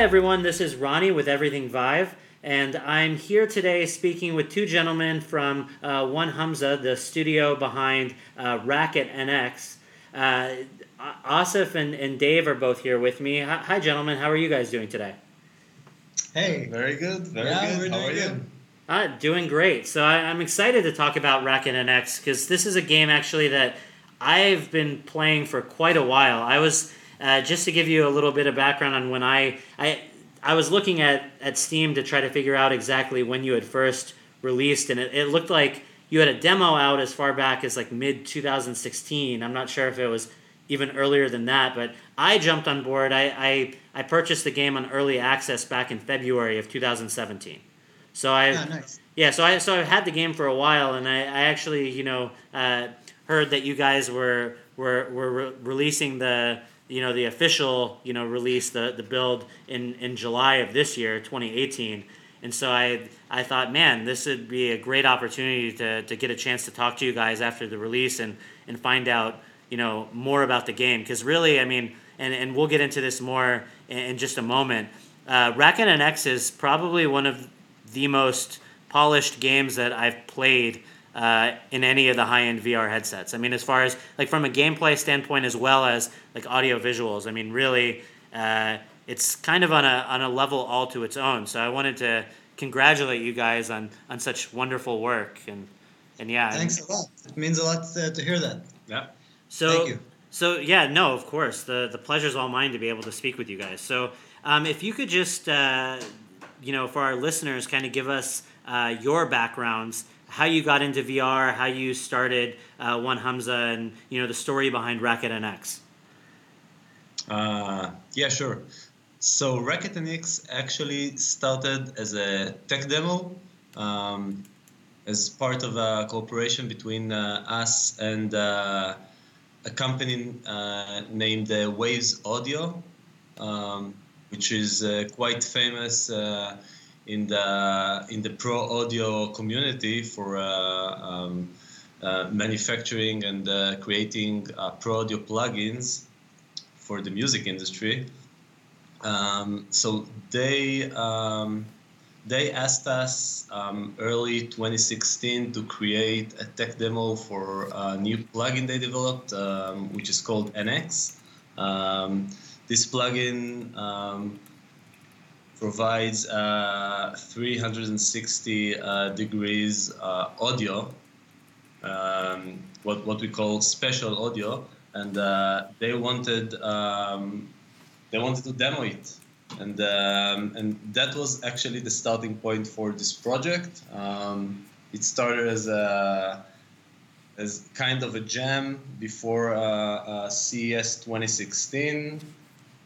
Hi, everyone. This is Ronnie with Everything Vive, and I'm here today speaking with two gentlemen from uh, One Hamsa, the studio behind uh, Racket NX. Uh, Asif and, and Dave are both here with me. Hi, hi, gentlemen. How are you guys doing today? Hey. Very good. Very yeah, good. We're How are doing you? Uh, doing great. So I, I'm excited to talk about Racket NX because this is a game actually that I've been playing for quite a while. I was uh, just to give you a little bit of background on when I I I was looking at at Steam to try to figure out exactly when you had first released, and it, it looked like you had a demo out as far back as like mid 2016. I'm not sure if it was even earlier than that, but I jumped on board. I, I, I purchased the game on early access back in February of 2017. So I Yeah, nice. yeah, so I so I've had the game for a while, and I, I actually you know uh, heard that you guys were were were re- releasing the you know the official you know release the the build in in July of this year, 2018. And so I I thought, man, this would be a great opportunity to, to get a chance to talk to you guys after the release and, and find out you know more about the game because really, I mean, and, and we'll get into this more in, in just a moment. Uh, Racket NX is probably one of the most polished games that I've played uh, in any of the high-end VR headsets. I mean, as far as like from a gameplay standpoint, as well as like audio visuals. I mean, really, uh, it's kind of on a on a level all to its own. So I wanted to congratulate you guys on on such wonderful work and and yeah. Thanks a lot. It means a lot uh, to hear that. Yeah. So, Thank you. So yeah, no, of course, the the pleasure's all mine to be able to speak with you guys. So um, if you could just, uh, you know, for our listeners, kind of give us uh, your backgrounds, how you got into VR, how you started uh, One Hamsa, and you know the story behind Racket NX. Uh, yeah, sure. So Racket NX actually started as a tech demo, um, as part of a cooperation between uh, us and uh, a company uh, named uh, Waves Audio, um, which is quite famous in the in the pro audio community for uh, um, uh, manufacturing and uh, creating pro audio plugins for the music industry. Um, so they um, they asked us um, early 2016 to create a tech demo for a new plugin they developed, um, which is called NX. Um, this plugin um, provides uh, 360 uh, degrees uh, audio, um, what what we call spatial audio, and uh, they wanted um, they wanted to demo it, and um, and that was actually the starting point for this project. Um, it started as a as kind of a jam before uh, uh, CES 2016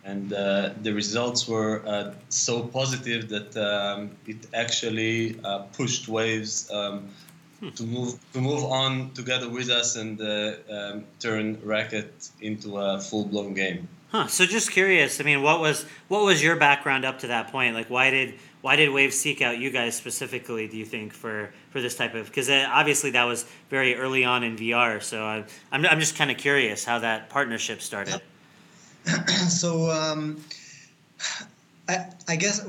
and uh, the results were uh, so positive that um, it actually uh, pushed Waves um, to move to move on together with us and uh, um, turn Racket into a full-blown game. Huh. So just curious. I mean, what was what was your background up to that point? Like, why did why did Wave seek out you guys specifically? Do you think for for this type of because obviously that was very early on in VR. So I, I'm I'm just kind of curious how that partnership started. so um, I, I guess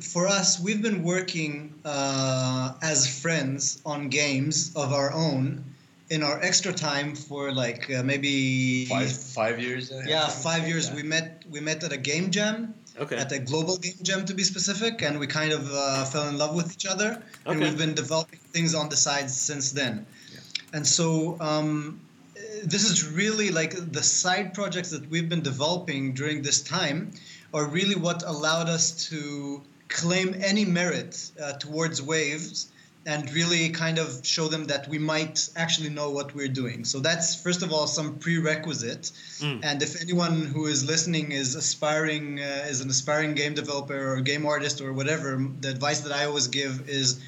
for us, we've been working uh, as friends on games of our own in our extra time for like uh, maybe Five five years. Yeah five years. Yeah. We met we met at a game jam Okay. at a global game jam to be specific, and we kind of uh, fell in love with each other, okay. and we've been developing things on the side since then. And so um, this is really like the side projects that we've been developing during this time are really what allowed us to claim any merit uh, towards waves and really kind of show them that we might actually know what we're doing. So that's first of all some prerequisite. Mm. And if anyone who is listening is aspiring, uh, is an aspiring game developer or game artist or whatever, the advice that I always give is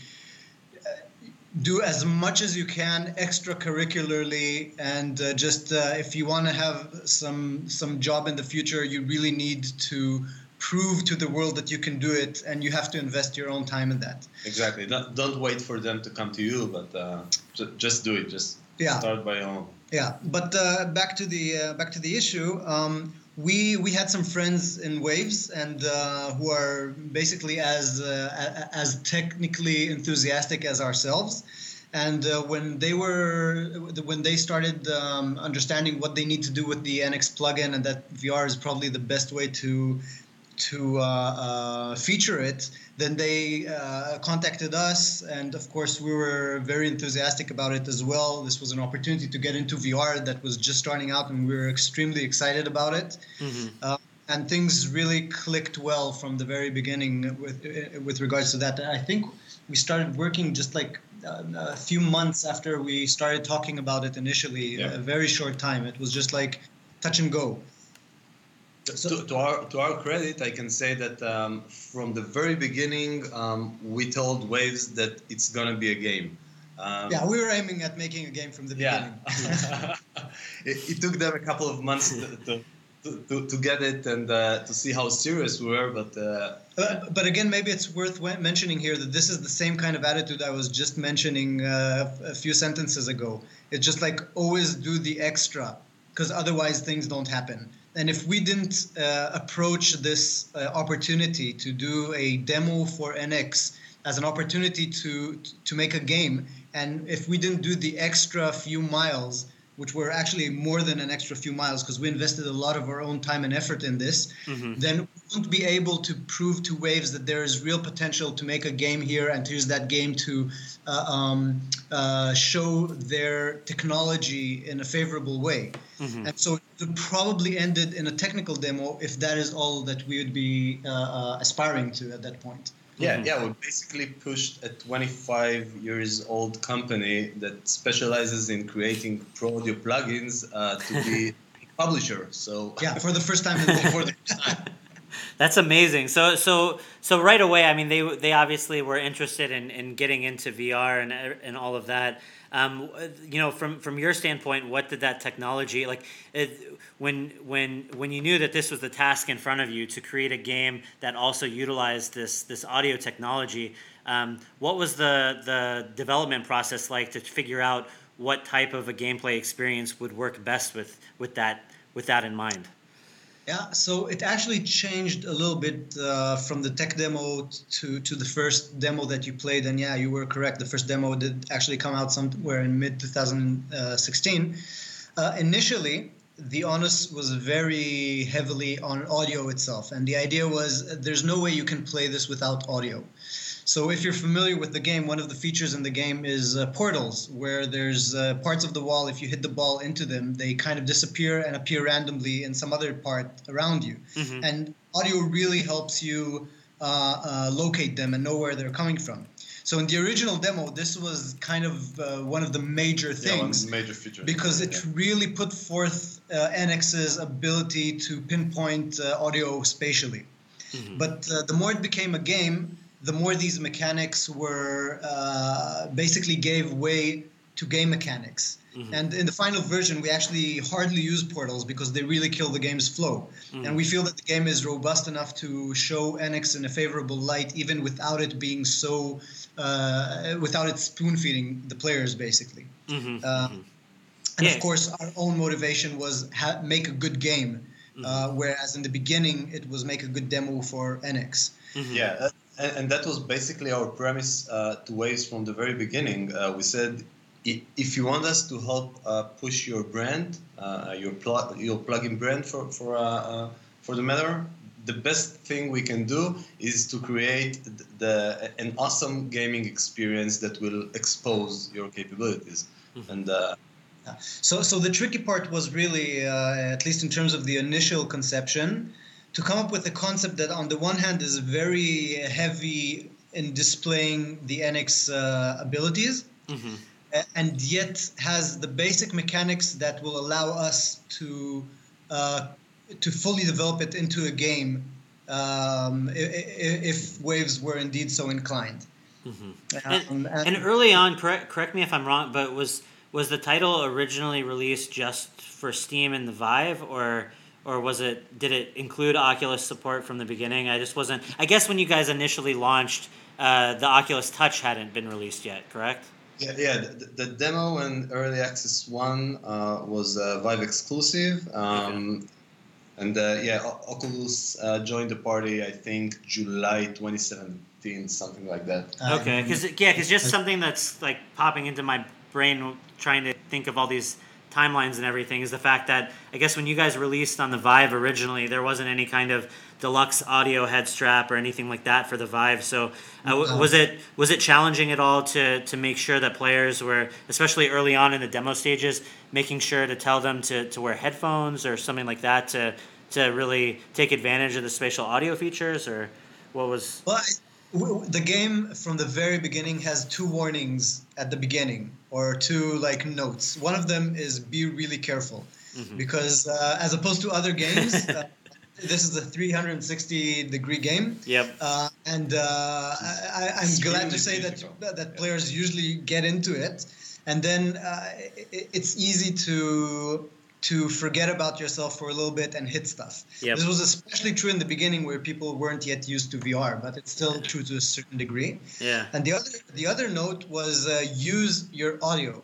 do as much as you can extracurricularly and uh, just uh, if you want to have some some job in the future you really need to prove to the world that you can do it and you have to invest your own time in that Exactly. Don't, don't wait for them to come to you, but uh, ju- just do it. Just Yeah. start by your own. Yeah, but uh, back to the uh, back to the issue. Um, we we had some friends in Waves and uh, who are basically as uh, as technically enthusiastic as ourselves. And uh, when they were when they started um, understanding what they need to do with the NX plugin and that VR is probably the best way to to uh, uh, feature it, then they uh, contacted us, and of course we were very enthusiastic about it as well. This was an opportunity to get into VR that was just starting out, and we were extremely excited about it. Mm-hmm. Uh, and things really clicked well from the very beginning with with regards to that. I think we started working just like uh, a few months after we started talking about it initially. Yeah. A very short time. It was just like touch and go. So, to, to, our to our credit, I can say that um, from the very beginning, um, we told Waves that it's gonna be a game. Um, yeah, we were aiming at making a game from the beginning. Yeah. it, it, took them a couple of months to, to, to, to get it and uh, to see how serious we were, but. Uh, uh, but again, maybe it's worth mentioning here that this is the same kind of attitude I was just mentioning uh, a few sentences ago. It's just like always do the extra, because otherwise things don't happen and if we didn't uh, approach this uh, opportunity to do a demo for NX as an opportunity to to make a game, and if we didn't do the extra few miles which were actually more than an extra few miles because we invested a lot of our own time and effort in this, mm-hmm. then won't be able to prove to Waves that there is real potential to make a game here and to use that game to uh, um, uh, show their technology in a favorable way. Mm-hmm. And so it probably ended in a technical demo if that is all that we would be uh, uh aspiring to at that point. Yeah, mm-hmm. yeah, we basically pushed a 25 years old company that specializes in creating pro audio plugins uh, to be a publisher. So yeah, for the first time. for the first time. That's amazing. So so so right away, I mean, they they obviously were interested in, in getting into VR and and all of that. Um, you know, from from your standpoint, what did that technology like? It, when when when you knew that this was the task in front of you to create a game that also utilized this this audio technology, um, what was the the development process like to figure out what type of a gameplay experience would work best with with that with that in mind? Yeah, so it actually changed a little bit uh, from the tech demo to, to the first demo that you played. And yeah, you were correct. The first demo did actually come out somewhere in mid 2016. Uh, initially, the onus was very heavily on audio itself. And the idea was there's no way you can play this without audio. So if you're familiar with the game, one of the features in the game is uh, portals, where there's uh, parts of the wall. If you hit the ball into them, they kind of disappear and appear randomly in some other part around you. Mm-hmm. And audio really helps you uh, uh locate them and know where they're coming from. So in the original demo, this was kind of uh, one of the major things. Yeah, major features. Because it yeah. really put forth uh, NX's ability to pinpoint audio spatially. Mm-hmm. But the more it became a game, the more these mechanics were uh, basically gave way to game mechanics. Mm-hmm. And in the final version, we actually hardly use portals because they really kill the game's flow. Mm-hmm. And we feel that the game is robust enough to show NX in a favorable light, even without it being so, uh, without it spoon feeding the players, basically. Mm-hmm. Uh, mm-hmm. and yeah. of course, our own motivation was ha- make a good game, uh, mm-hmm. whereas in the beginning, it was make a good demo for NX. Mm-hmm. Yeah, and, and, that was basically our premise uh, to Waves from the very beginning. Uh, we said, if you want us to help uh, push your brand, uh, your plug, your plugin brand for for uh, uh, for the matter, the best thing we can do is to create the, the an awesome gaming experience that will expose your capabilities. Mm-hmm. And so, so the tricky part was really, at least in terms of the initial conception, to come up with a concept that, on the one hand, is very heavy in displaying the NX uh, abilities, mm-hmm. and yet has the basic mechanics that will allow us to uh, to fully develop it into a game um, if, if, Waves were indeed so inclined. Mm-hmm. Um, and, and, and, early on, correct correct me if I'm wrong, but was was the title originally released just for Steam and the Vive, or or was it did it include Oculus support from the beginning? I just wasn't. I guess when you guys initially launched, uh, the Oculus Touch hadn't been released yet, correct? Yeah, yeah. The, the demo and early access one uh, was uh, Vive exclusive. Um, And uh, yeah, O- Oculus uh, joined the party. I think July 2017, something like that. Okay, because yeah, because just something that's like popping into my brain, trying to think of all these timelines and everything, is the fact that I guess when you guys released on the Vive originally, there wasn't any kind of deluxe audio head strap or anything like that for the Vive. So uh, w- was it was it challenging at all to to make sure that players were, especially early on in the demo stages, making sure to tell them to, to wear headphones or something like that to to really take advantage of the spatial audio features or what was Well, I- w- w- the game from the very beginning has two warnings at the beginning, or two like notes. One of them is be really careful, Mhm. because uh, as opposed to other games, uh, this is a 360 degree game. Yep. Uh, and uh, I, I'm glad to say that that, that players usually get into it, and then uh, it, it's easy to to forget about yourself for a little bit and hit stuff. Yep. This was especially true in the beginning where people weren't yet used to VR, but it's still true to a certain degree. Yeah. And the other the other note was uh, use your audio.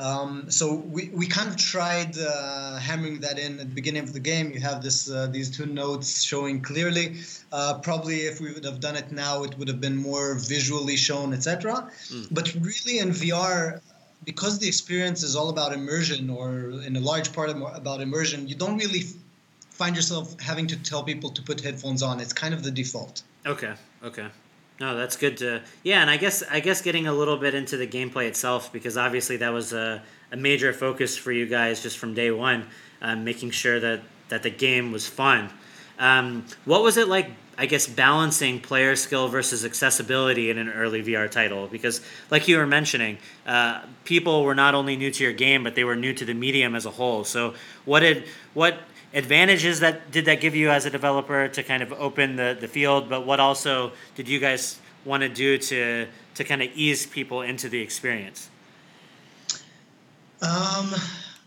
Um, so we, we kind of tried uh, hammering that in at the beginning of the game. You have this uh, these two notes showing clearly. Uh, probably if we would have done it now, it would have been more visually shown, etc. Mm. But really in VR, because the experience is all about immersion, or in a large part about immersion, you don't really find yourself having to tell people to put headphones on. It's kind of the default. Okay. Okay. No, that's good to yeah, and I guess I guess getting a little bit into the gameplay itself because obviously that was a, a major focus for you guys just from day one, um, making sure that that the game was fun. Um, what was it like? I guess balancing player skill versus accessibility in an early VR title. Because, like you were mentioning, uh, people were not only new to your game but they were new to the medium as a whole. So, what did what advantages that did that give you as a developer to kind of open the, the field? But what also did you guys want to do to to kind of ease people into the experience? Um,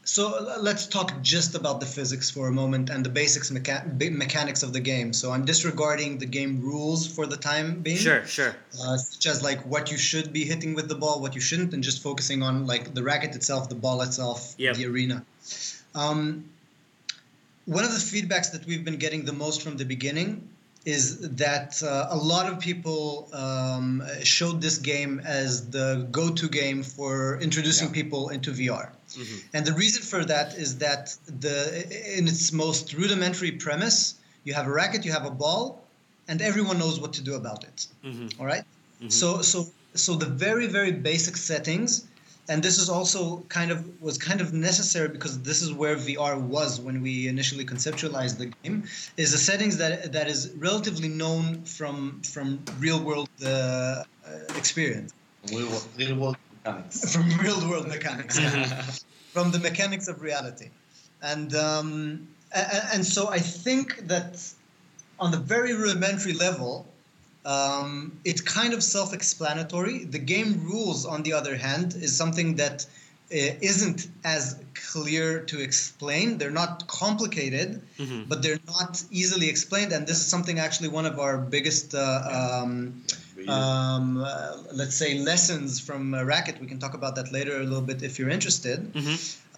so let's talk just about the physics for a moment and the basics mecha- mechanics of the game. So I'm disregarding the game rules for the time being. sure sure Uh, such as like what you should be hitting with the ball, what you shouldn't, and just focusing on like the racket itself, the ball itself, Yep. the arena. Um, one of the feedbacks that we've been getting the most from the beginning is that uh, a lot of people um, showed this game as the go-to game for introducing Yeah. people into VR. Mhm. And the reason for that is that the in its most rudimentary premise, you have a racket, you have a ball, and everyone knows what to do about it. hmm All right? Mhm. So so so the very very basic settings and this is also kind of was kind of necessary because this is where VR was when we initially conceptualized the game is the settings that that is relatively known from from real world uh, uh, experience real world mechanics. from real world mechanics. From the mechanics of reality. And um, and, and so I think that on the very rudimentary level um, it's kind of self-explanatory. The game rules on the other hand is something that uh, isn't as clear to explain. They're not complicated hmm but they're not easily explained. And this is something actually one of our biggest uh, um, um, uh, let's say lessons from uh, racket. We can talk about that later a little bit if you're interested. Hmm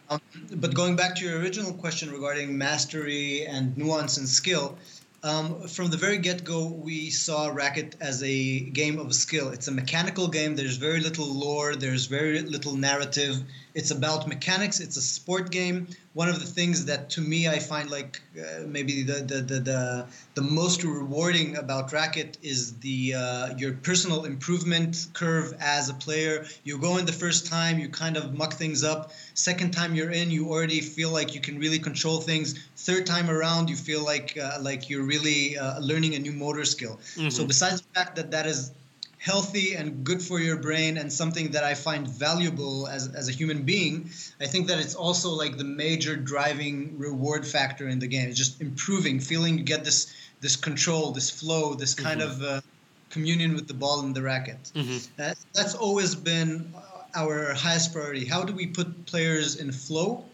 um, but going back to your original question regarding mastery and nuance and skill um, from the very get-go we saw racket as a game of skill. It's a mechanical game. There's very little lore. There's very little narrative. It's about mechanics. It's a sport game. One of the things that to me i find like uh, maybe the, the, the, the, the most rewarding about racket is the uh, your personal improvement curve as a player. You go in the first time you kind of muck things up. Second time you're in you already feel like you can really control things third time around you feel like uh, like you're really uh, learning a new motor skill so Mhm. besides the fact that that is healthy and good for your brain and something that I find valuable as, as a human being, I think that it's also like the major driving reward factor in the game. It's just improving, feeling you get this this control, this flow, this kind Mhm. of uh, communion with the ball and the racket. hmm That, that's always been our highest priority. How do we put players in flow?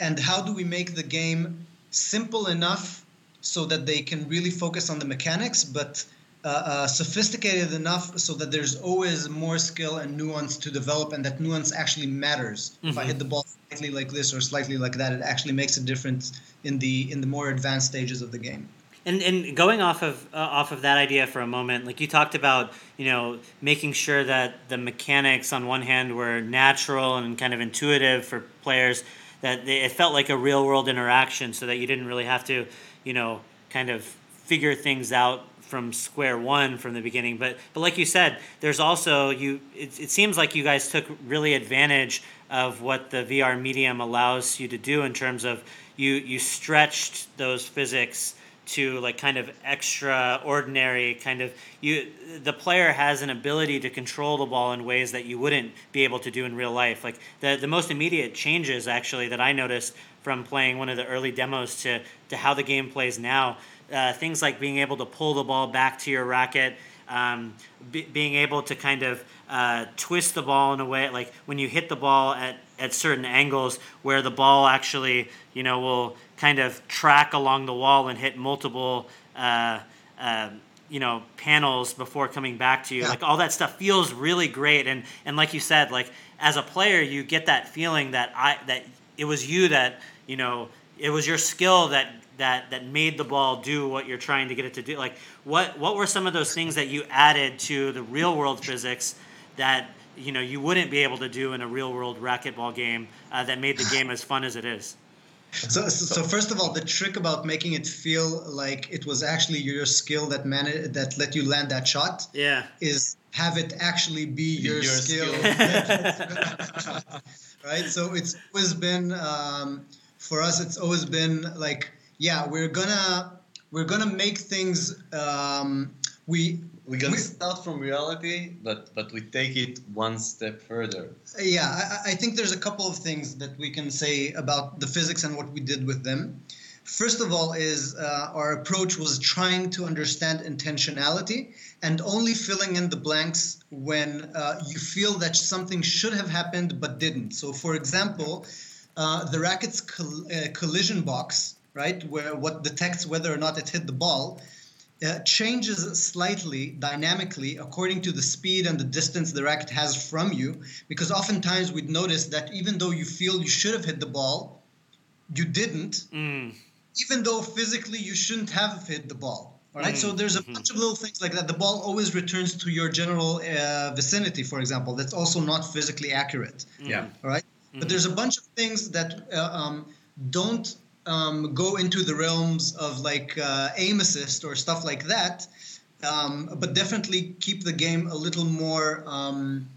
And how do we make the game simple enough so that they can really focus on the mechanics, but uh, uh, sophisticated enough so that there's always more skill and nuance to develop, and that nuance actually matters. If I Mhm. hit the ball slightly like this or slightly like that, it actually makes a difference in the in the more advanced stages of the game. And and going off of uh, off of that idea for a moment, like you talked about, you know, making sure that the mechanics on one hand were natural and kind of intuitive for players, that they, it felt like a real world interaction, so that you didn't really have to, you know, kind of figure things out from square one from the beginning. But but like you said, there's also you. It, it seems like you guys took really advantage of what the VR medium allows you to do in terms of you you stretched those physics to like kind of extraordinary kind of you the player has an ability to control the ball in ways that you wouldn't be able to do in real life. Like the the most immediate changes actually that i noticed from playing one of the early demos to to how the game plays now uh, things like being able to pull the ball back to your racket um, be, being able to kind of uh, twist the ball in a way like when you hit the ball at, at certain angles where the ball actually you know will kind of track along the wall and hit multiple uh, uh, you know panels before coming back to you. Yeah. like all that stuff feels really great. And and like you said like as a player you get that feeling that i that it was you that you know it was your skill that that that made the ball do what you're trying to get it to do. Like what what were some of those things that you added to the real world physics that you know you wouldn't be able to do in a real world racquetball game uh, that made the game as fun as it is So, so, so first of all, the trick about making it feel like it was actually your skill that managed that let you land that shot yeah is have it actually be your, Your skill. skill. right? So it's always been um, for us. It's always been like, yeah, we're gonna we're gonna make things. Um, we We're gonna We- start from reality, but but we take it one step further. yeah, I, I think there's a couple of things that we can say about the physics and what we did with them. First of all, is uh, our approach was trying to understand intentionality and only filling in the blanks when uh, you feel that something should have happened but didn't. So, for example, uh, the racket's coll- uh, collision box, right, where what detects whether or not it hit the ball, uh, changes slightly dynamically according to the speed and the distance the racket has from you. Because oftentimes we'd notice that even though you feel you should have hit the ball, you didn't, mm, even though physically you shouldn't have hit the ball. All right, so Mm, there's a mhm. bunch of little things like that. The ball always returns to your general uh, vicinity, for example. That's also not physically accurate. Yeah. All right, but there's a bunch of things that uh, um, don't um, go into the realms of like uh, aim assist or stuff like that, um, but definitely keep the game a little more, um,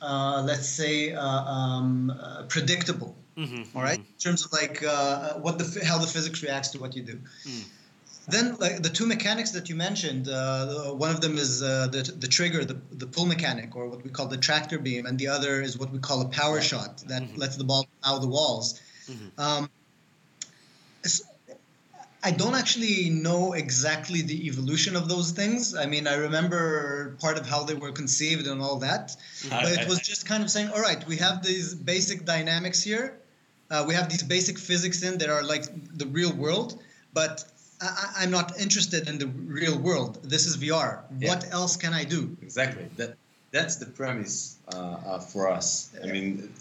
uh, let's say, uh, um, uh, predictable. mhm, All right, in terms of like uh, what the how the physics reacts to what you do. Mm. Then, like the two mechanics that you mentioned, uh, one of them is uh, the the trigger, the the pull mechanic, or what we call the tractor beam, and the other is what we call a power shot that Mhm. lets the ball out of the walls. Mhm. Um, I don't actually know exactly the evolution of those things. I mean, I remember part of how they were conceived and all that, but it was just kind of saying, all right, we have these basic dynamics here. Uh, we have these basic physics in that are like the real world, but I, I'm not interested in the real world. This is VR. Yeah. What else can I do? Exactly. That that's the premise uh, uh, for us. I mean,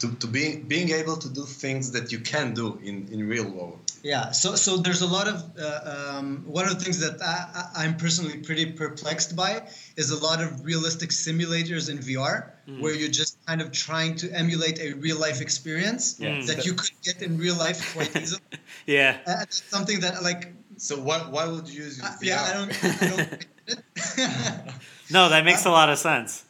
to, to be being able to do things that you can do in in real world. Yeah, so so there's a lot of uh, um, one of the things that I, I- I'm personally pretty perplexed by is a lot of realistic simulators in VR Mm. where you're just kind of trying to emulate a real life experience Yeah. that you could get in real life quite easily. yeah Uh, something that like So why why would you use uh, VR? yeah, I don't. I don't no that makes a lot of sense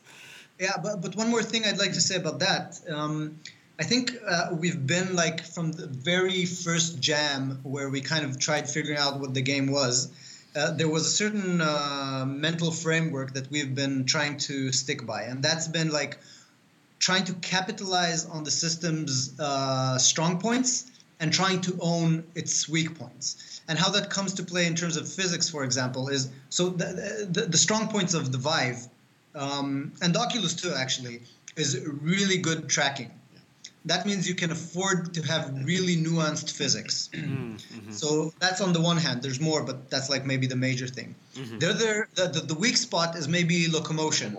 Yeah, but, but one more thing I'd like to say about that. Um, I think uh, we've been like from the very first jam where we kind of tried figuring out what the game was. Uh, there was a certain uh, mental framework that we've been trying to stick by, and that's been like trying to capitalize on the system's uh, strong points and trying to own its weak points. And how that comes to play in terms of physics, for example, is so the, the, the strong points of the Vive um, and Oculus 2 actually is really good tracking. That means you can afford to have really nuanced physics. Mm-hmm. So that's on the one hand. There's more, but that's like maybe the major thing. Mm-hmm. The other, the, the, the weak spot is maybe locomotion.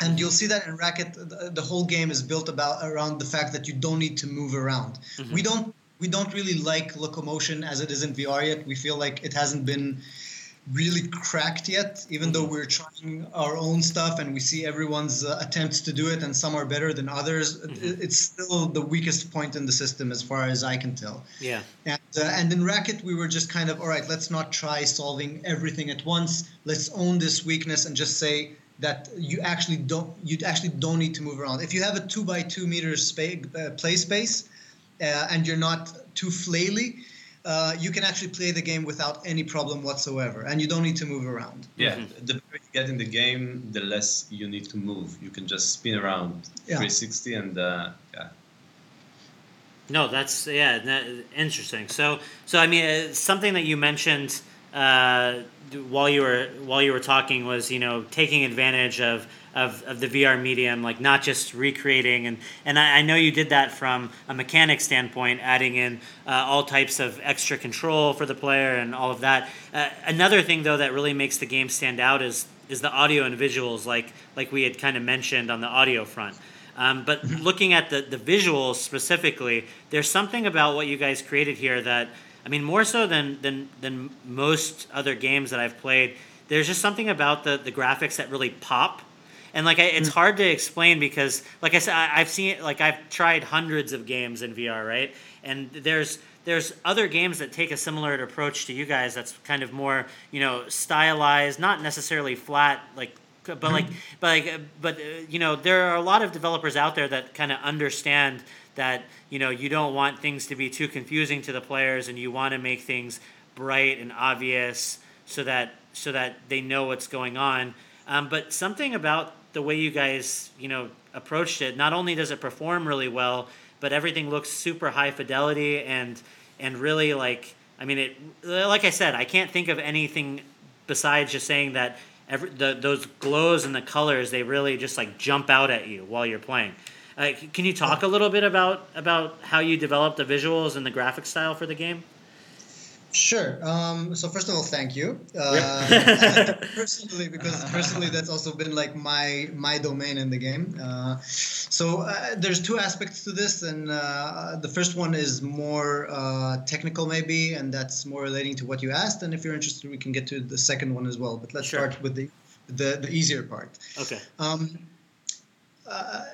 And you'll see that in Racket, the, the whole game is built about around the fact that you don't need to move around. Mm-hmm. We don't we don't really like locomotion as it is in VR yet. We feel like it hasn't been really cracked yet, even though we're trying our own stuff and we see everyone's uh, attempts to do it, and some are better than others. It- It's still the weakest point in the system, as far as I can tell. Yeah. And, uh, and in Racket, we were just kind of, all right, let's not try solving everything at once. Let's own this weakness and just say that you actually don't you actually don't need to move around. If you have a two by two meters space, uh, play space, uh, and you're not too flaily, uh, you can actually play the game without any problem whatsoever, and you don't need to move around. Yeah, Mm-hmm. the better you get in the game, the less you need to move. You can just spin around Yeah. 360 and uh, yeah. No, that's yeah, that, interesting. So, so I mean, uh, something that you mentioned uh, while you were while you were talking was you know taking advantage of. Of, of the VR medium, like not just recreating, and, and I, I know you did that from a mechanic standpoint, adding in uh, all types of extra control for the player and all of that. Uh, another thing, though, that really makes the game stand out is is the audio and visuals, like like we had kind of mentioned on the audio front. Um, but looking at the, the visuals specifically, there's something about what you guys created here that, I mean, more so than, than, than most other games that I've played, there's just something about the, the graphics that really pop. And like, I, it's hard to explain because, like I said, I, I've seen it, like, I've tried hundreds of games in VR, right? And there's, there's other games that take a similar approach to you guys that's kind of more, you know, stylized, not necessarily flat, like but like but like uh, but uh, you know there are a lot of developers out there that kind of understand that you know you don't want things to be too confusing to the players and you want to make things bright and obvious so that so that they know what's going on. Um, but something about the way you guys you know approached it not only does it perform really well but everything looks super high fidelity and and really like i mean it like i said i can't think of anything besides just saying that every the, those glows and the colors they really just like jump out at you while you're playing. Uh, can you talk a little bit about about how you developed the visuals and the graphic style for the game Sure. Um, so first of all, thank you. Uh, personally, because personally, that's also been like my my domain in the game. Uh, so uh, there's two aspects to this, and uh, the first one is more uh, technical, maybe, and that's more relating to what you asked. And if you're interested, we can get to the second one as well. But let's Sure. start with the the, the easier part. okay Um, uh,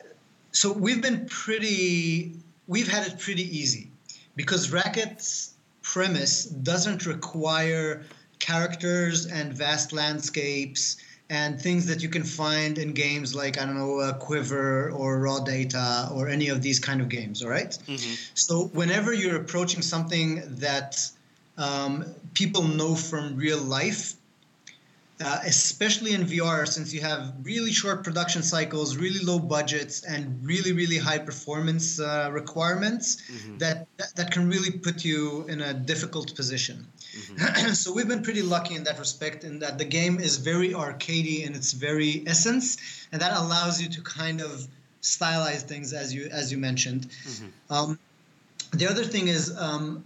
so we've been pretty, we've had it pretty easy because Racket's premise doesn't require characters and vast landscapes and things that you can find in games like I don't know uh, QuiVr or Raw Data or any of these kind of games. All right? So whenever you're approaching something that um, people know from real life, uh, especially in VR, since you have really short production cycles, really low budgets, and really, really high performance uh, requirements, that, that that can really put you in a difficult position. so we've been pretty lucky in that respect, in that the game is very arcadey in its very essence, and that allows you to kind of stylize things as you as you mentioned. Um, the other thing is um,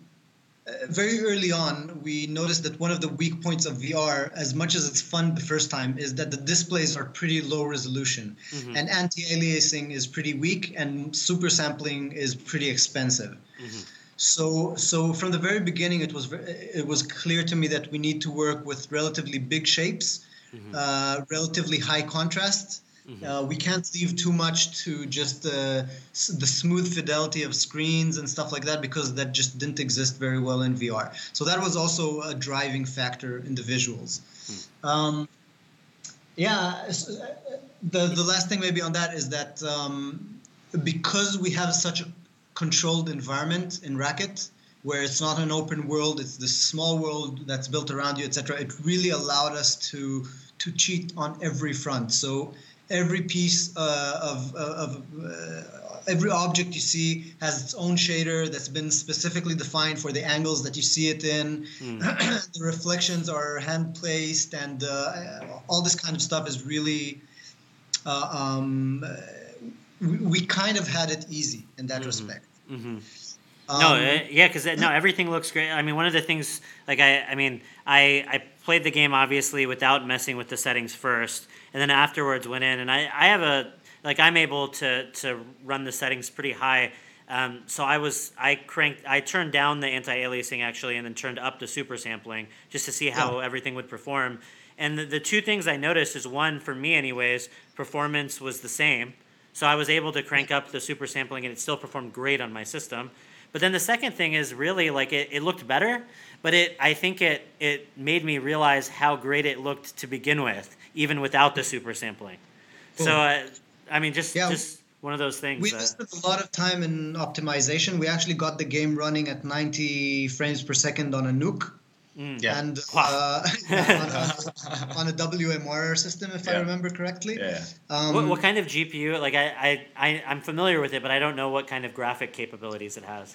Uh, very early on, we noticed that one of the weak points of VR, as much as it's fun the first time, is that the displays are pretty low resolution, mm-hmm. and anti-aliasing is pretty weak, and super sampling is pretty expensive. Mm-hmm. So, so from the very beginning, it was it was clear to me that we need to work with relatively big shapes, mm-hmm. uh, relatively high contrast. Uh, we can't leave too much to just uh, the smooth fidelity of screens and stuff like that because that just didn't exist very well in VR. So that was also a driving factor in the visuals. Um, yeah, uh, the the last thing maybe on that is that um, because we have such a controlled environment in Racket, where it's not an open world, it's this small world that's built around you, etc. It really allowed us to to cheat on every front. So every piece uh, of of uh, every object you see has its own shader that's been specifically defined for the angles that you see it in. the reflections are hand placed, and uh, all this kind of stuff is really uh, um, we, we kind of had it easy in that respect. Mm-hmm. Um, no, uh, yeah, because no, everything looks great. I mean, one of the things, like I, I mean, I, I played the game obviously without messing with the settings first, and then afterwards went in, and I, I have a, like I'm able to to run the settings pretty high. Um, so I was I cranked I turned down the anti-aliasing actually, and then turned up the super sampling just to see how everything would perform. And the, the two things I noticed is one for me anyways, performance was the same. So I was able to crank up the super sampling and it still performed great on my system. But then the second thing is really like it, it looked better, but it I think it it made me realize how great it looked to begin with, even without the super sampling. So uh, I mean, just Yeah. just one of those things. We that- invested a lot of time in optimization. We actually got the game running at 90 frames per second on a NUC mm. Yeah. and Wow. uh, on, a, on a WMR system, if I remember correctly. Yeah. Um, what, what kind of GPU? Like I, I, I I'm familiar with it, but I don't know what kind of graphic capabilities it has.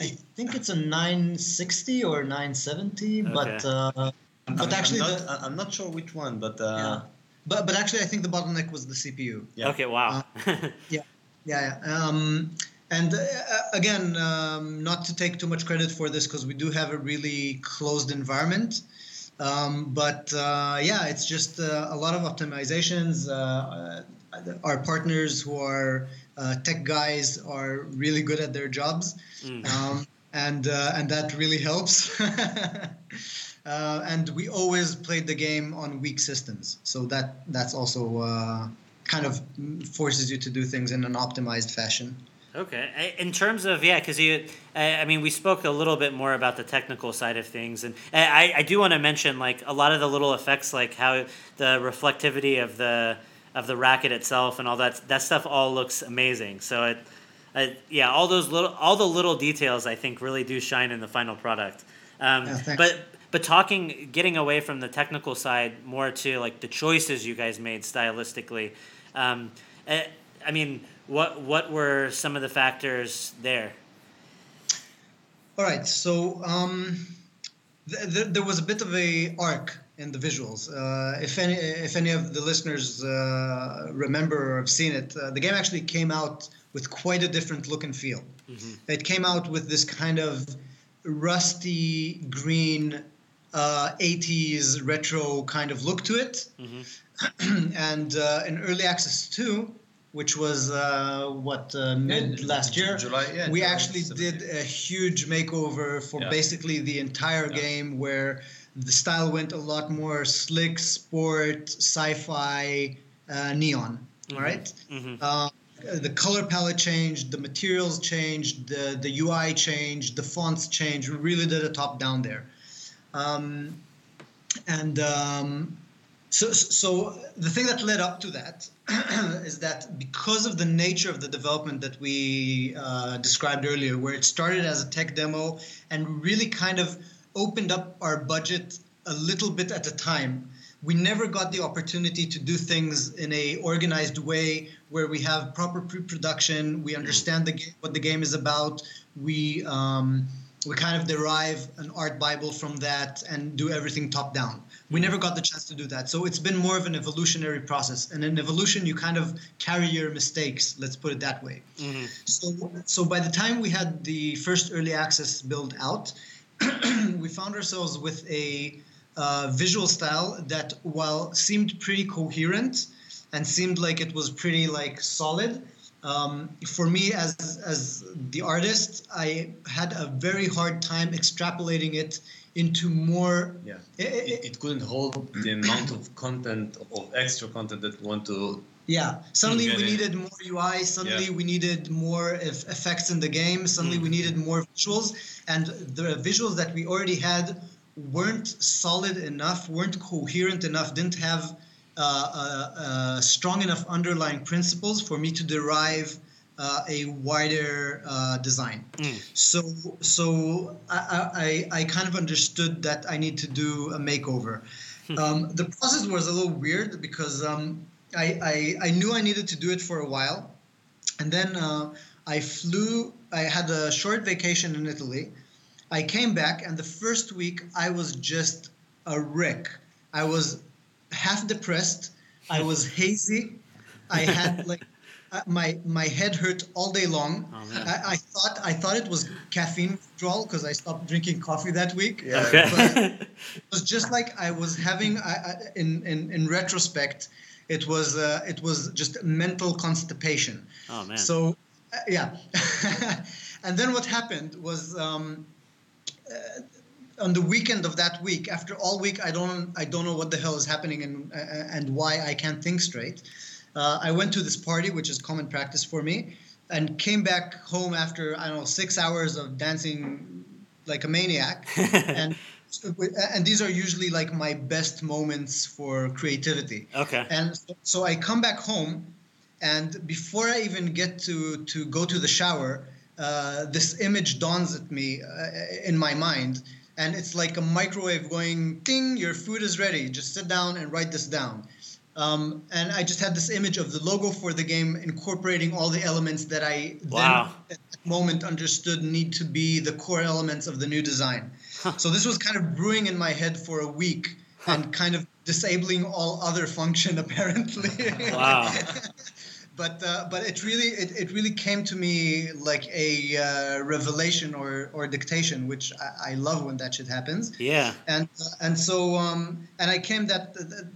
I think it's a 960 or 970, but Okay. uh, I'm, But actually I'm not, the- I'm not sure which one, but uh, Yeah. but but actually, I think the bottleneck was the CPU. Yeah. Okay, wow. Yeah, yeah. Um, and uh, again, um, not to take too much credit for this because we do have a really closed environment. Um, but uh, yeah, it's just uh, a lot of optimizations. Uh, uh, our partners who are uh, tech guys are really good at their jobs, Mm. um, and uh, and that really helps. uh, and we always played the game on weak systems, so that that's also uh, kind of forces you to do things in an optimized fashion. Okay. In terms of yeah, because you, I, I mean, we spoke a little bit more about the technical side of things, and I, I do want to mention like a lot of the little effects, like how the reflectivity of the of the racket itself and all that that stuff all looks amazing. So it, I, yeah, all those little all the little details I think really do shine in the final product. Um, Yeah, but but talking, getting away from the technical side more to like the choices you guys made stylistically. Um, eh, I mean, what what were some of the factors there? All right, so um, th- th- there was a bit of a arc in the visuals. Uh, if any if any of the listeners uh, remember or have seen it, uh, the game actually came out with quite a different look and feel. It came out with this kind of rusty green uh, 80s retro kind of look to it. and uh, in early access 2, which was uh, what uh, mid last year, July, yeah, we July actually 17. did a huge makeover for Yeah. basically the entire game where the style went a lot more slick, sport, sci-fi, uh, neon. All right. Mhm. Uh, the color palette changed, the materials changed, the the UI changed, the fonts changed. We really did a top down there, um, and um, so so the thing that led up to that is that because of the nature of the development that we uh, described earlier, where it started as a tech demo and really kind of opened up our budget a little bit at a time. We never got the opportunity to do things in a organized way where we have proper pre-production. We understand the game, what the game is about. We um, we kind of derive an art bible from that and do everything top down. We never got the chance to do that. So it's been more of an evolutionary process. And in evolution, you kind of carry your mistakes. Let's put it that way. So, so by the time we had the first early access build out, we found ourselves with a uh, visual style that, while seemed pretty coherent and seemed like it was pretty like solid, um, for me as as the artist, I had a very hard time extrapolating it into more. Yeah. I- I- It, it couldn't hold the amount of content of extra content that we want to. Yeah. Suddenly we needed more UI. Suddenly Yeah. we needed more eff- effects in the game. Suddenly we needed more visuals, and the visuals that we already had weren't solid enough, weren't coherent enough, didn't have strong enough underlying principles for me to derive uh, a wider uh, design. So, so I, I, I kind of understood that I need to do a makeover. Um, the process was a little weird because um, I, I, I knew I needed to do it for a while. And then uh, I flew, I had a short vacation in Italy. I came back, and the first week I was just a wreck. I was half depressed. I was hazy. I had like uh, my my head hurt all day long. Oh. I, I thought I thought it was caffeine withdrawal because I stopped drinking coffee that week. Yeah. Okay. It was just like I was having. I, I, in, in in retrospect, it was uh, it was just mental constipation. oh man. So, uh, yeah. and then what happened was um, uh, on the weekend of that week, after all week, I don't I don't know what the hell is happening and uh, and why I can't think straight. Uh, I went to this party, which is common practice for me, and came back home after I don't know six hours of dancing like a maniac, and and these are usually like my best moments for creativity. okay. And so- so I come back home, and before I even get to to go to the shower, uh, this image dawns at me uh, in my mind, and it's like a microwave going ding. Your food is ready. Just sit down and write this down. Um, and I just had this image of the logo for the game incorporating all the elements that I Wow. then at that moment understood need to be the core elements of the new design. So this was kind of brewing in my head for a week and kind of disabling all other function apparently. Wow. But uh, but it really it, it really came to me like a uh, revelation or or dictation, which I, I love when that shit happens Yeah. and uh, and so um, and I came that the,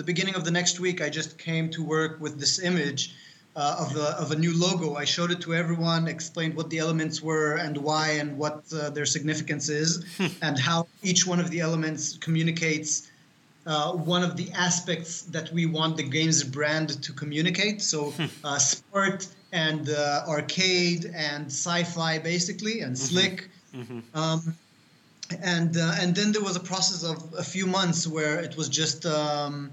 the beginning of the next week. I just came to work with this image uh, of a of a new logo. I showed it to everyone, explained what the elements were and why and what uh, their significance is, and how each one of the elements communicates. Uh, one of the aspects that we want the game's brand to communicate. So, uh, sport and uh, arcade and sci-fi, basically, and slick. Um, and uh, and then there was a process of a few months where it was just um,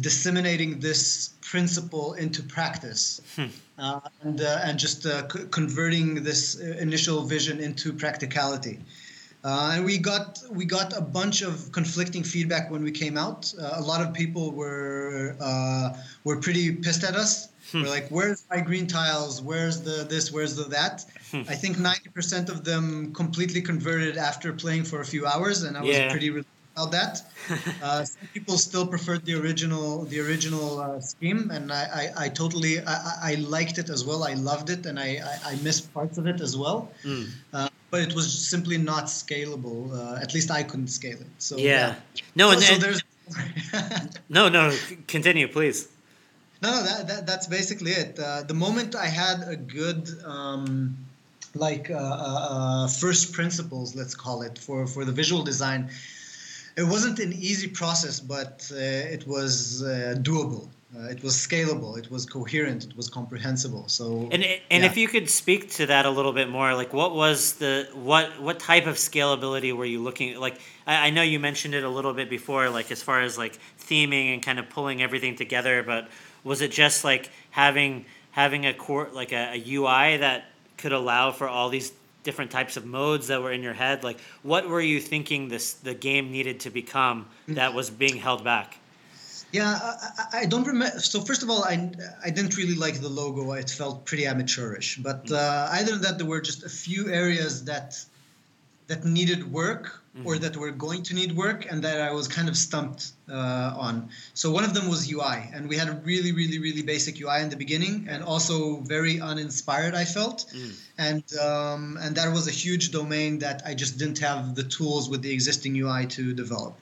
disseminating this principle into practice. Uh, and uh, and just uh, c- converting this initial vision into practicality uh, and we got we got a bunch of conflicting feedback when we came out. Uh, a lot of people were uh, were pretty pissed at us. We're like where's my green tiles? Where's the this? Where's the that? I think 90% of them completely converted after playing for a few hours and i was Yeah. pretty relieved about that. Uh, some people still preferred the original the original uh, scheme and I, I, I totally I, I- liked it as well. I loved it and I, I, I missed parts of it as well. Mm. But it was simply not scalable uh, at least I couldn't scale it so Yeah. No, and, so and- there's no, no. Continue, please. No, no, that, that that's basically it. Uh, the moment I had a good, um, like, uh, uh, uh, first principles, let's call it, for, for the visual design, it wasn't an easy process, but uh, it was uh, doable. Uh, it was scalable. It was coherent. It was comprehensible. So, And and yeah. if you could speak to that a little bit more, like what was the what what type of scalability were you looking like? I, I know you mentioned it a little bit before, like as far as like theming and kind of pulling everything together, but was it just like having having a core like a, a UI that could allow for all these different types of modes that were in your head? Like what were you thinking this the game needed to become that was being held back? Yeah, I, I- don't remember. So first of all, I, I didn't really like the logo. It felt pretty amateurish. But uh, other than that, there were just a few areas that that needed work or that were going to need work, and that I was kind of stumped uh, on. So one of them was UI, and we had a really, really, really basic UI in the beginning, and also very uninspired. I felt, and um, and that was a huge domain that I just didn't have the tools with the existing UI to develop.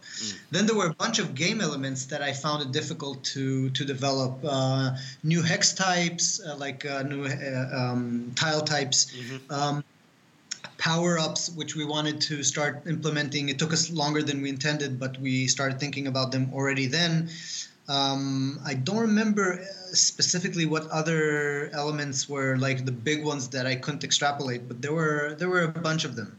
Then there were a bunch of game elements that I found it difficult to to develop. Uh, new hex types, uh, like uh, new uh, um, tile types, um, power ups, which we wanted to start implementing. It took us longer than we intended, but we started thinking about them already then. Um, I don't remember uh, specifically what other elements were like the big ones that I couldn't extrapolate, but there were there were a bunch of them.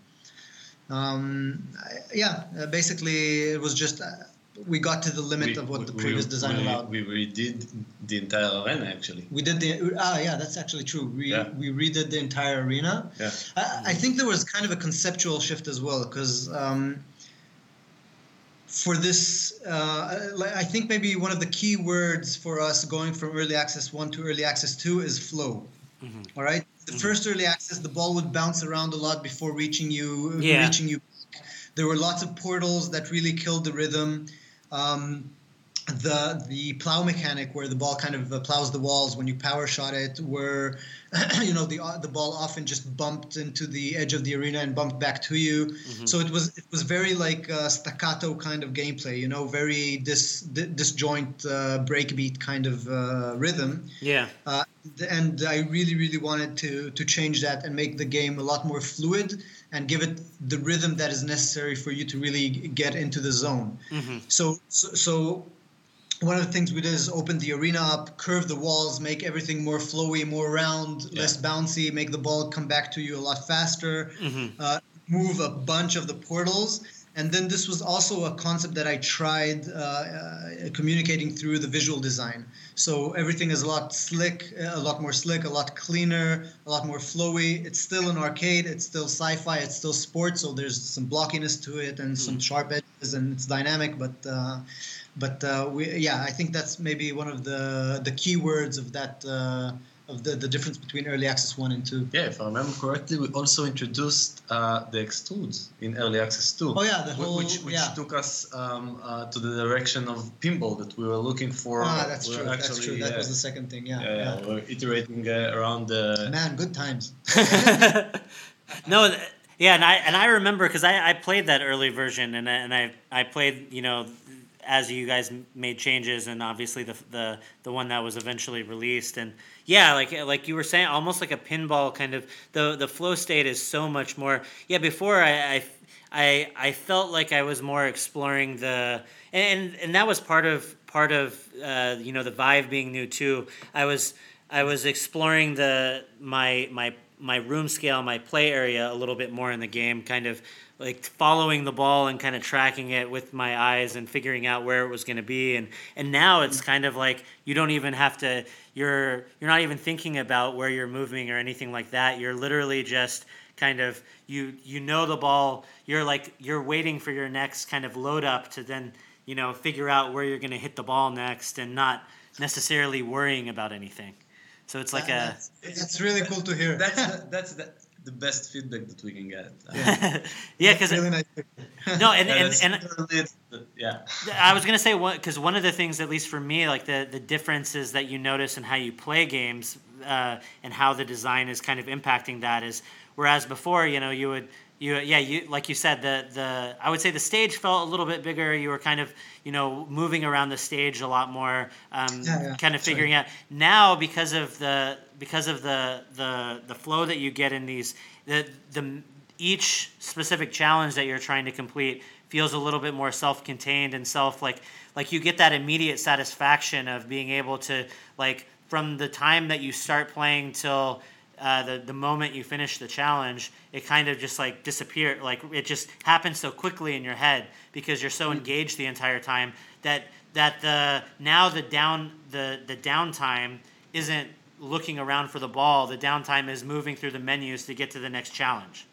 Um, I- yeah, uh, basically it was just uh, we got to the limit of what the previous design we, allowed. We redid the entire arena actually. We did the ah yeah that's actually true. We Yeah. we redid the entire arena. Yeah. I, I think there was kind of a conceptual shift as well because um, for this, uh, like, I think maybe one of the key words for us going from early access one to early access two is flow. All right. The first early access, the ball would bounce around a lot before reaching you. Yeah. Reaching you. There were lots of portals that really killed the rhythm. Um, the the plow mechanic where the ball kind of uh, plows the walls when you power shot it where you know the uh, the ball often just bumped into the edge of the arena and bumped back to you. Mm-hmm. so it was it was very like uh, staccato kind of gameplay you know very dis, disjoint uh, breakbeat kind of uh, rhythm. Yeah. Uh, and I really really wanted to to change that and make the game a lot more fluid and give it the rhythm that is necessary for you to really get into the zone mm-hmm. so, so so one of the things we did is open the arena up, curve the walls, make everything more flowy, more round, yeah. less bouncy, make the ball come back to you a lot faster, mm-hmm. uh, move a bunch of the portals. And then this was also a concept that I tried uh, uh, communicating through the visual design. So everything is a lot slick, a lot more slick, a lot cleaner, a lot more flowy. It's still an arcade, it's still sci-fi, it's still sports. So there's some blockiness to it and mm-hmm. some sharp edges, and it's dynamic. But uh, but uh, we, yeah, I think that's maybe one of the the key words of that uh, of the, the difference between early access one and two. Yeah, if I remember correctly, we also introduced uh, the extrudes in early access two. Oh yeah, the whole which which yeah. took us um, uh, to the direction of pinball that we were looking for. Ah, that's true. Actually, that's true. That was the second thing. Yeah, yeah, yeah. we're iterating uh, around the. Man, good times. no. Yeah, and I and I remember because I, I played that early version and I, and I I played you know as you guys made changes and obviously the the the one that was eventually released. And yeah like like you were saying almost like a pinball kind of the the flow state is so much more yeah before I I I, I felt like I was more exploring the and and that was part of part of uh, you know the Vive being new too. I was I was exploring the my my my room scale my play area a little bit more in the game kind of like following the ball and kind of tracking it with my eyes and figuring out where it was going to be. And and now it's mm-hmm. kind of like you don't even have to you're you're not even thinking about where you're moving or anything like that. You're literally just kind of you you know the ball you're like you're waiting for your next kind of load up to then you know figure out where you're going to hit the ball next and not necessarily worrying about anything so it's like a It's really cool to hear that's that's the, the best feedback that we can get. yeah, because really nice no, and and, and, and yeah. I was gonna say what because one of the things, at least for me, like the the differences that you notice in how you play games uh, and how the design is kind of impacting that is whereas before, you know, you would you yeah you like you said the the I would say the stage felt a little bit bigger. You were kind of you know moving around the stage a lot more, um, yeah, yeah. kind of figuring out. Now because of the because of the the the flow that you get in these the the each specific challenge that you're trying to complete feels a little bit more self-contained and self like like you get that immediate satisfaction of being able to like from the time that you start playing till uh, the the moment you finish the challenge, it kind of just like disappear. Like it just happens so quickly in your head because you're so mm. engaged the entire time that that the now the down the the downtime isn't looking around for the ball. The downtime is moving through the menus to get to the next challenge.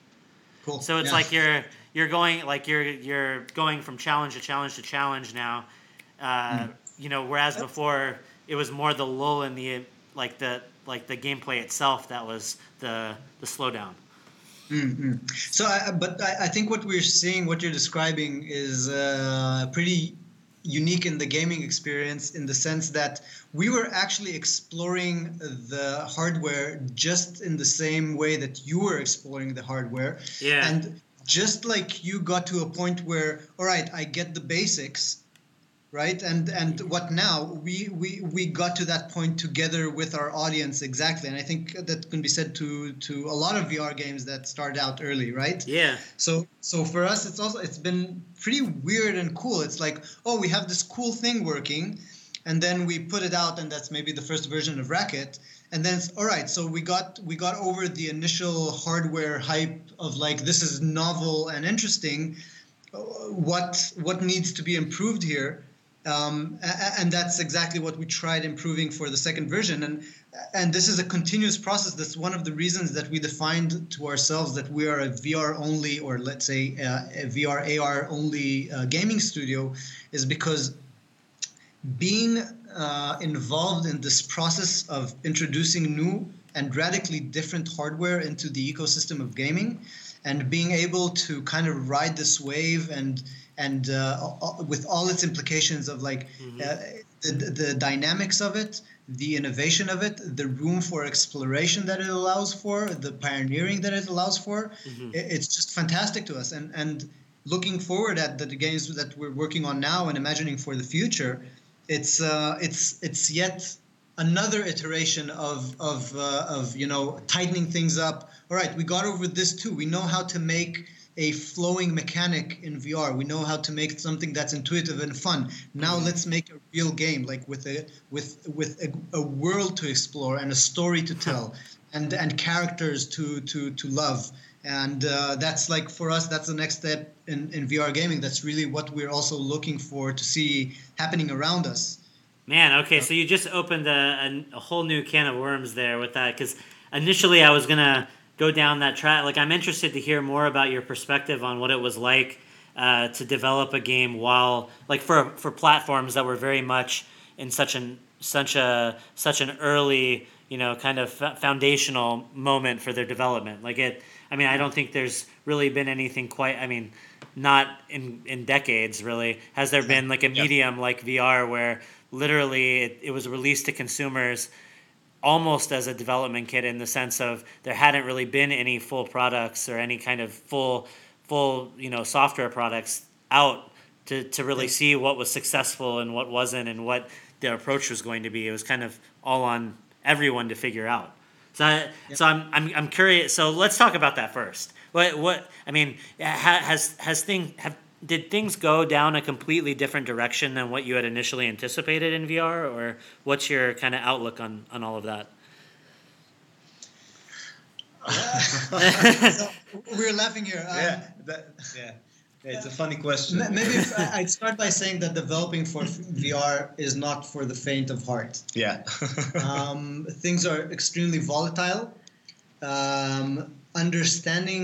Cool. So it's yeah. like you're you're going like you're you're going from challenge to challenge to challenge now. Uh, mm. You know, whereas before it was more the lull in the like the like the gameplay itself that was the the slowdown. Mm-hmm. So, I, but I, I, think what we're seeing, what you're describing, is uh, pretty unique in the gaming experience in the sense that we were actually exploring the hardware just in the same way that you were exploring the hardware. Yeah. And just like you got to a point where, all right, I get the basics right? And and what now we we we got to that point together with our audience exactly. And i think that can be said to to a lot of vr games that start out early right? Yeah. So so for us it's also it's been pretty weird and cool. It's like oh we have this cool thing working and then we put it out and that's maybe the first version of racket. And then all right so we got we got over the initial hardware hype of like this is novel and interesting. Uh, what what needs to be improved here um, and that's exactly what we tried improving for the second version. And and this is a continuous process. That's one of the reasons that we defined to ourselves that we are a VR only, or let's say uh, a VR AR only uh, gaming studio, is because being uh, involved in this process of introducing new and radically different hardware into the ecosystem of gaming, and being able to kind of ride this wave and and uh, with all its implications of like mm-hmm. uh, the, the dynamics of it, the innovation of it, the room for exploration that it allows for, the pioneering that it allows for. Mm-hmm. It's just fantastic to us. And and looking forward at the games that we're working on now and imagining for the future, it's uh, it's it's yet another iteration of of uh, of you know tightening things up. All right, we got over this too. We know how to make a flowing mechanic in VR. We know how to make something that's intuitive and fun. Now mm-hmm. let's make a real game, like with a with with a, a world to explore and a story to tell, and and characters to to to love. And uh, that's like for us, that's the next step in, in VR gaming. That's really what we're also looking for to see happening around us. Man, okay, so you just opened a, a, a whole new can of worms there with that because initially I was gonna go down that track. Like, I'm interested to hear more about your perspective on what it was like uh, to develop a game while, like, for for platforms that were very much in such an such a such an early, you know, kind of foundational moment for their development. Like it. I mean, I don't think there's really been anything quite. I mean, not in in decades really. Has there been like a medium like VR where literally it, it was released to consumers? Almost as a development kit in the sense of there hadn't really been any full products or any kind of full full you know software products out to, to really see what was successful and what wasn't and what their approach was going to be. It was kind of all on everyone to figure out. So, I, so I'm, I'm, I'm curious. So let's talk about that first. What, what I mean, has has thing have did things go down a completely different direction than what you had initially anticipated in VR, or what's your kind of outlook on on all of that? so we're laughing here. Um, yeah, that, yeah. It's a funny question. Maybe I'd start by saying that developing for VR is not for the faint of heart. Yeah. um, things are extremely volatile. Um, understanding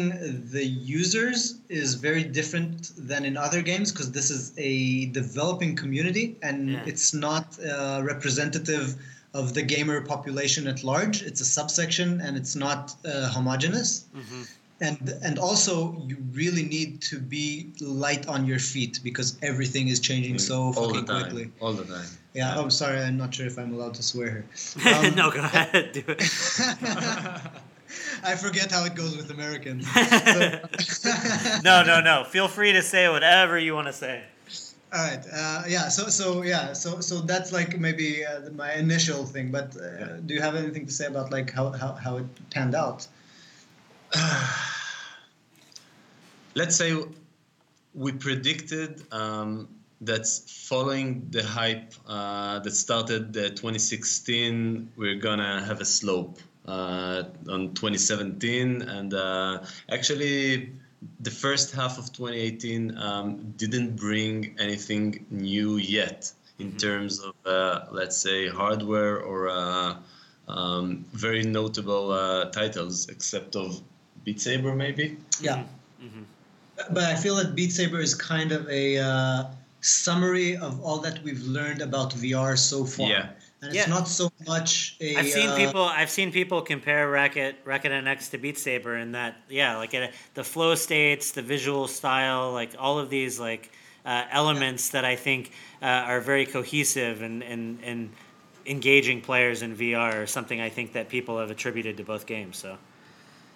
the users is very different than in other games because this is a developing community and yeah. it's not uh, representative of the gamer population at large. It's a subsection and it's not uh, homogenous. Mm-hmm. And, and also you really need to be light on your feet because everything is changing so fucking quickly. All the time. Yeah, yeah. I'm sorry. I'm not sure if I'm allowed to swear here. Um, no, go ahead. Do it. I forget how it goes with Americans. no, no, no. Feel free to say whatever you want to say. All right. Uh, yeah. So, so yeah. So, so that's like maybe uh, my initial thing. But uh, yeah. do you have anything to say about like how how, how it panned out? Let's say we predicted um, that following the hype uh, that started 2016, we're gonna have a slope uh, on 2017, and uh, actually the first half of 2018 um, didn't bring anything new yet in mm-hmm. terms of uh, let's say hardware or uh, um, very notable uh, titles, except of Beat Saber, maybe. Yeah. Mm-hmm. But I feel that Beat Saber is kind of a uh, summary of all that we've learned about VR so far. Yeah and yeah. it's not so much a. I've seen uh, people. I've seen people compare Racket Racket NX to Beat Saber, and that yeah, like it, the flow states, the visual style, like all of these like uh, elements yeah. that I think uh, are very cohesive and and and engaging players in VR, or something I think that people have attributed to both games. So.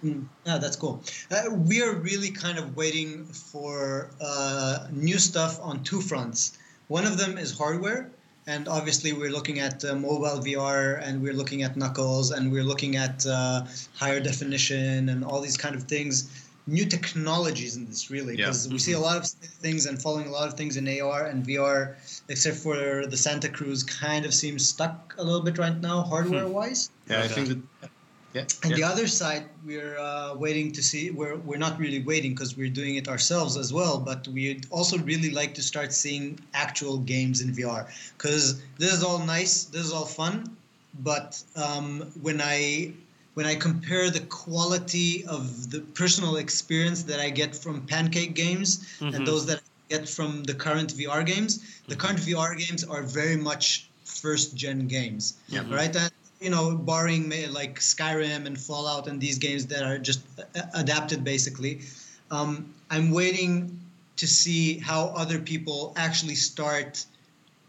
Mm, yeah, that's cool. Uh, we are really kind of waiting for uh, new stuff on two fronts. One of them is hardware, and obviously we're looking at uh, mobile VR and we're looking at Knuckles and we're looking at uh, higher definition and all these kind of things. New technologies in this really because yeah. we see a lot of things and following a lot of things in AR and VR, except for the Santa Cruz, kind of seems stuck a little bit right now hardware wise. Yeah, I think that yeah. And yeah. the other side, we're uh, waiting to see. We're we're not really waiting because we're doing it ourselves as well. But we'd also really like to start seeing actual games in VR because this is all nice, this is all fun. But um, when I when I compare the quality of the personal experience that I get from Pancake games mm-hmm. and those that I get from the current VR games, the mm-hmm. current VR games are very much first gen games, yeah. right? And you know, barring like Skyrim and Fallout and these games that are just adapted basically. Um, I'm waiting to see how other people actually start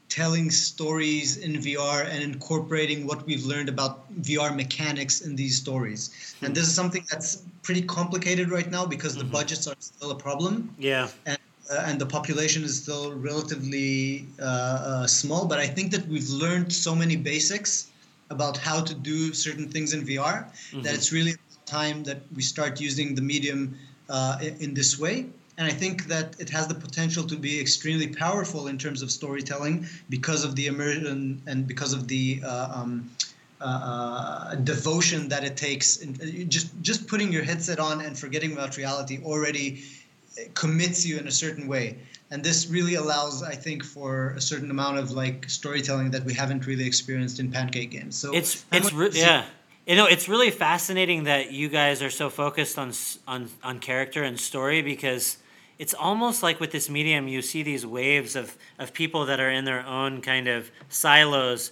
telling stories in VR and incorporating what we've learned about VR mechanics in these stories. And this is something that's pretty complicated right now because the budgets are still a problem Yeah. and, uh, and the population is still relatively uh, uh, small. But I think that we've learned so many basics about how to do certain things in VR that it's really time that we start using the medium uh, in this way. And I think that it has the potential to be extremely powerful in terms of storytelling because of the immersion and because of the uh, um, uh, uh, devotion that it takes. In, uh, just just putting your headset on and forgetting about reality already commits you in a certain way. And this really allows, I think, for a certain amount of like storytelling that we haven't really experienced in Pancake games. So It's it's re- yeah. You know, it's really fascinating that you guys are so focused on on on character and story because it's almost like with this medium you see these waves of of people that are in their own kind of silos,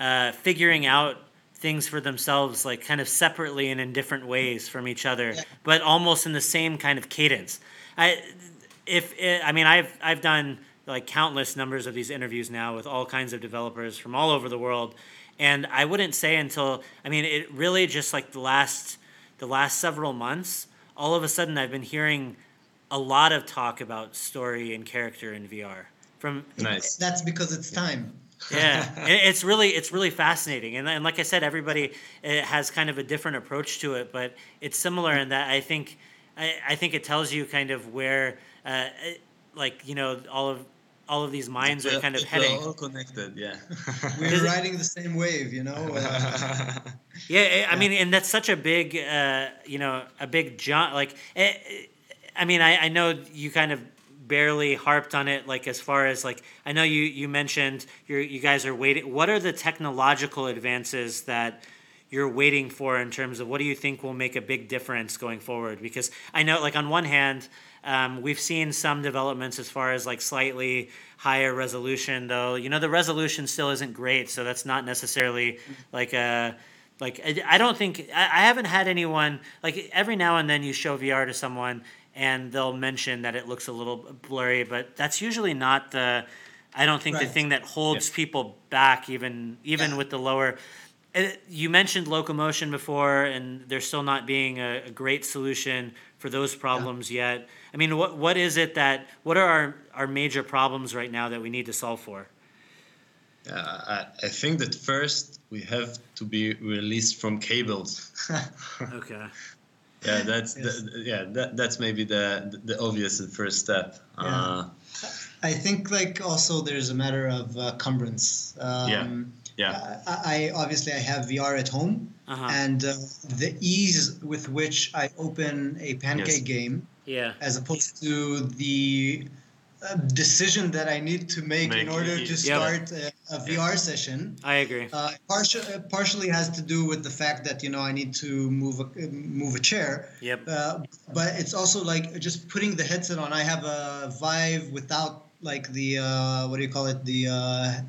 uh, figuring out things for themselves like kind of separately and in different ways from each other, Yeah. but almost in the same kind of cadence. I if it, I mean I've I've done like countless numbers of these interviews now with all kinds of developers from all over the world, and I wouldn't say until I mean it really just like the last the last several months, all of a sudden I've been hearing a lot of talk about story and character in VR from Nice. That's because it's time. yeah. It's really it's really fascinating. And, and like i said everybody uh, has kind of a different approach to it but it's similar in that i think i, I think it tells you kind of where uh, like you know all of all of these minds are kind of we're heading all connected, yeah. We're riding the same wave, you know. Uh, Yeah, I I mean, and that's such a big, uh, you know, a big jump. Like, eh, eh, I mean, I, I know you kind of barely harped on it. Like, as far as like, I know you you mentioned you you guys are waiting. What are the technological advances that you're waiting for in terms of what do you think will make a big difference going forward? Because I know, like, on one hand. Um, we've seen some developments as far as like slightly higher resolution, though. You know, the resolution still isn't great, so that's not necessarily like a like I, I don't think I, I haven't had anyone like every now and then you show VR to someone and they'll mention that it looks a little blurry, but that's usually not the I don't think the thing that holds people back even even Yeah. with the lower. It, you mentioned locomotion before, and there's still not being a, a great solution for those problems yet. I mean, what what is it that what are our, our major problems right now that we need to solve for? Yeah, I, I think that first we have to be released from cables. Okay. yeah, that's Yes. the, yeah that, that's maybe the the obvious and first step. Uh, I think like also there's a matter of uh, cumbrance. Um, Yeah. Yeah, I, I obviously I have VR at home, Uh-huh. and uh, the ease with which I open a pancake Yes. game, Yeah. as opposed to the uh, decision that I need to make, in order to start a, a VR session. I agree. Uh, partial, uh, partially has to do with the fact that you know I need to move a move a chair. Yep. Uh, but it's also like just putting the headset on. I have a Vive without like the uh, what do you call it? The uh,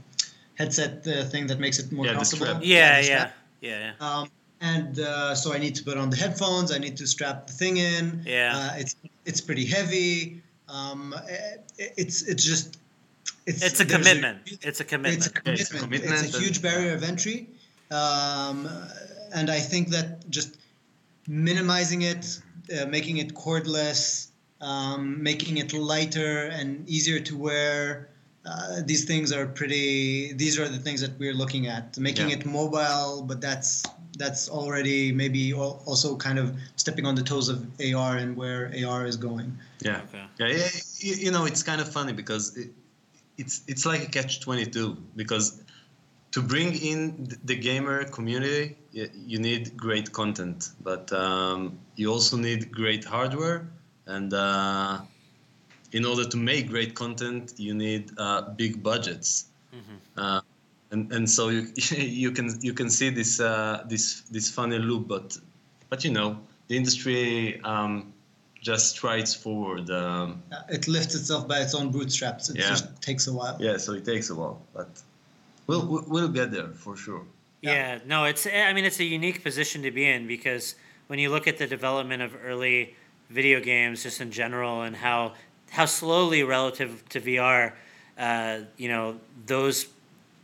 headset uh, thing that makes it more Yeah, the comfortable. strap. Yeah, the yeah, strap. yeah, yeah. Um, and uh, so I need to put on the headphones. I need to strap the thing in. Yeah. Uh, it's it's pretty heavy. Um, it, it's it's just it's It's a there's commitment. It's a commitment. it's a commitment. it's a It's a, commitment and- huge barrier of entry, um, and I think that just minimizing it, uh, making it cordless, um, making it lighter and easier to wear. Uh, these things are pretty. These are the things that we're looking at. Making Yeah. it mobile, but that's that's already maybe also kind of stepping on the toes of AR and where AR is going. yeah, Okay. yeah, yeah. You, you know, it's kind of funny because it, it's it's like a catch twenty two because to bring in the gamer community, you need great content, but um, you also need great hardware. And uh, in order to make great content, you need uh, big budgets. Uh, and, and so you, you can you can see this uh, this this funny loop, but but you know the industry um, just strides forward. Um, Uh, it lifts itself by its own bootstraps. It Yeah. just takes a while. yeah, so it takes a while, but we'll we'll- we'll get there for sure. Yeah, no, it's. I mean, it's a unique position to be in because when you look at the development of early video games, just in general, and how how slowly relative to VR, uh, you know, those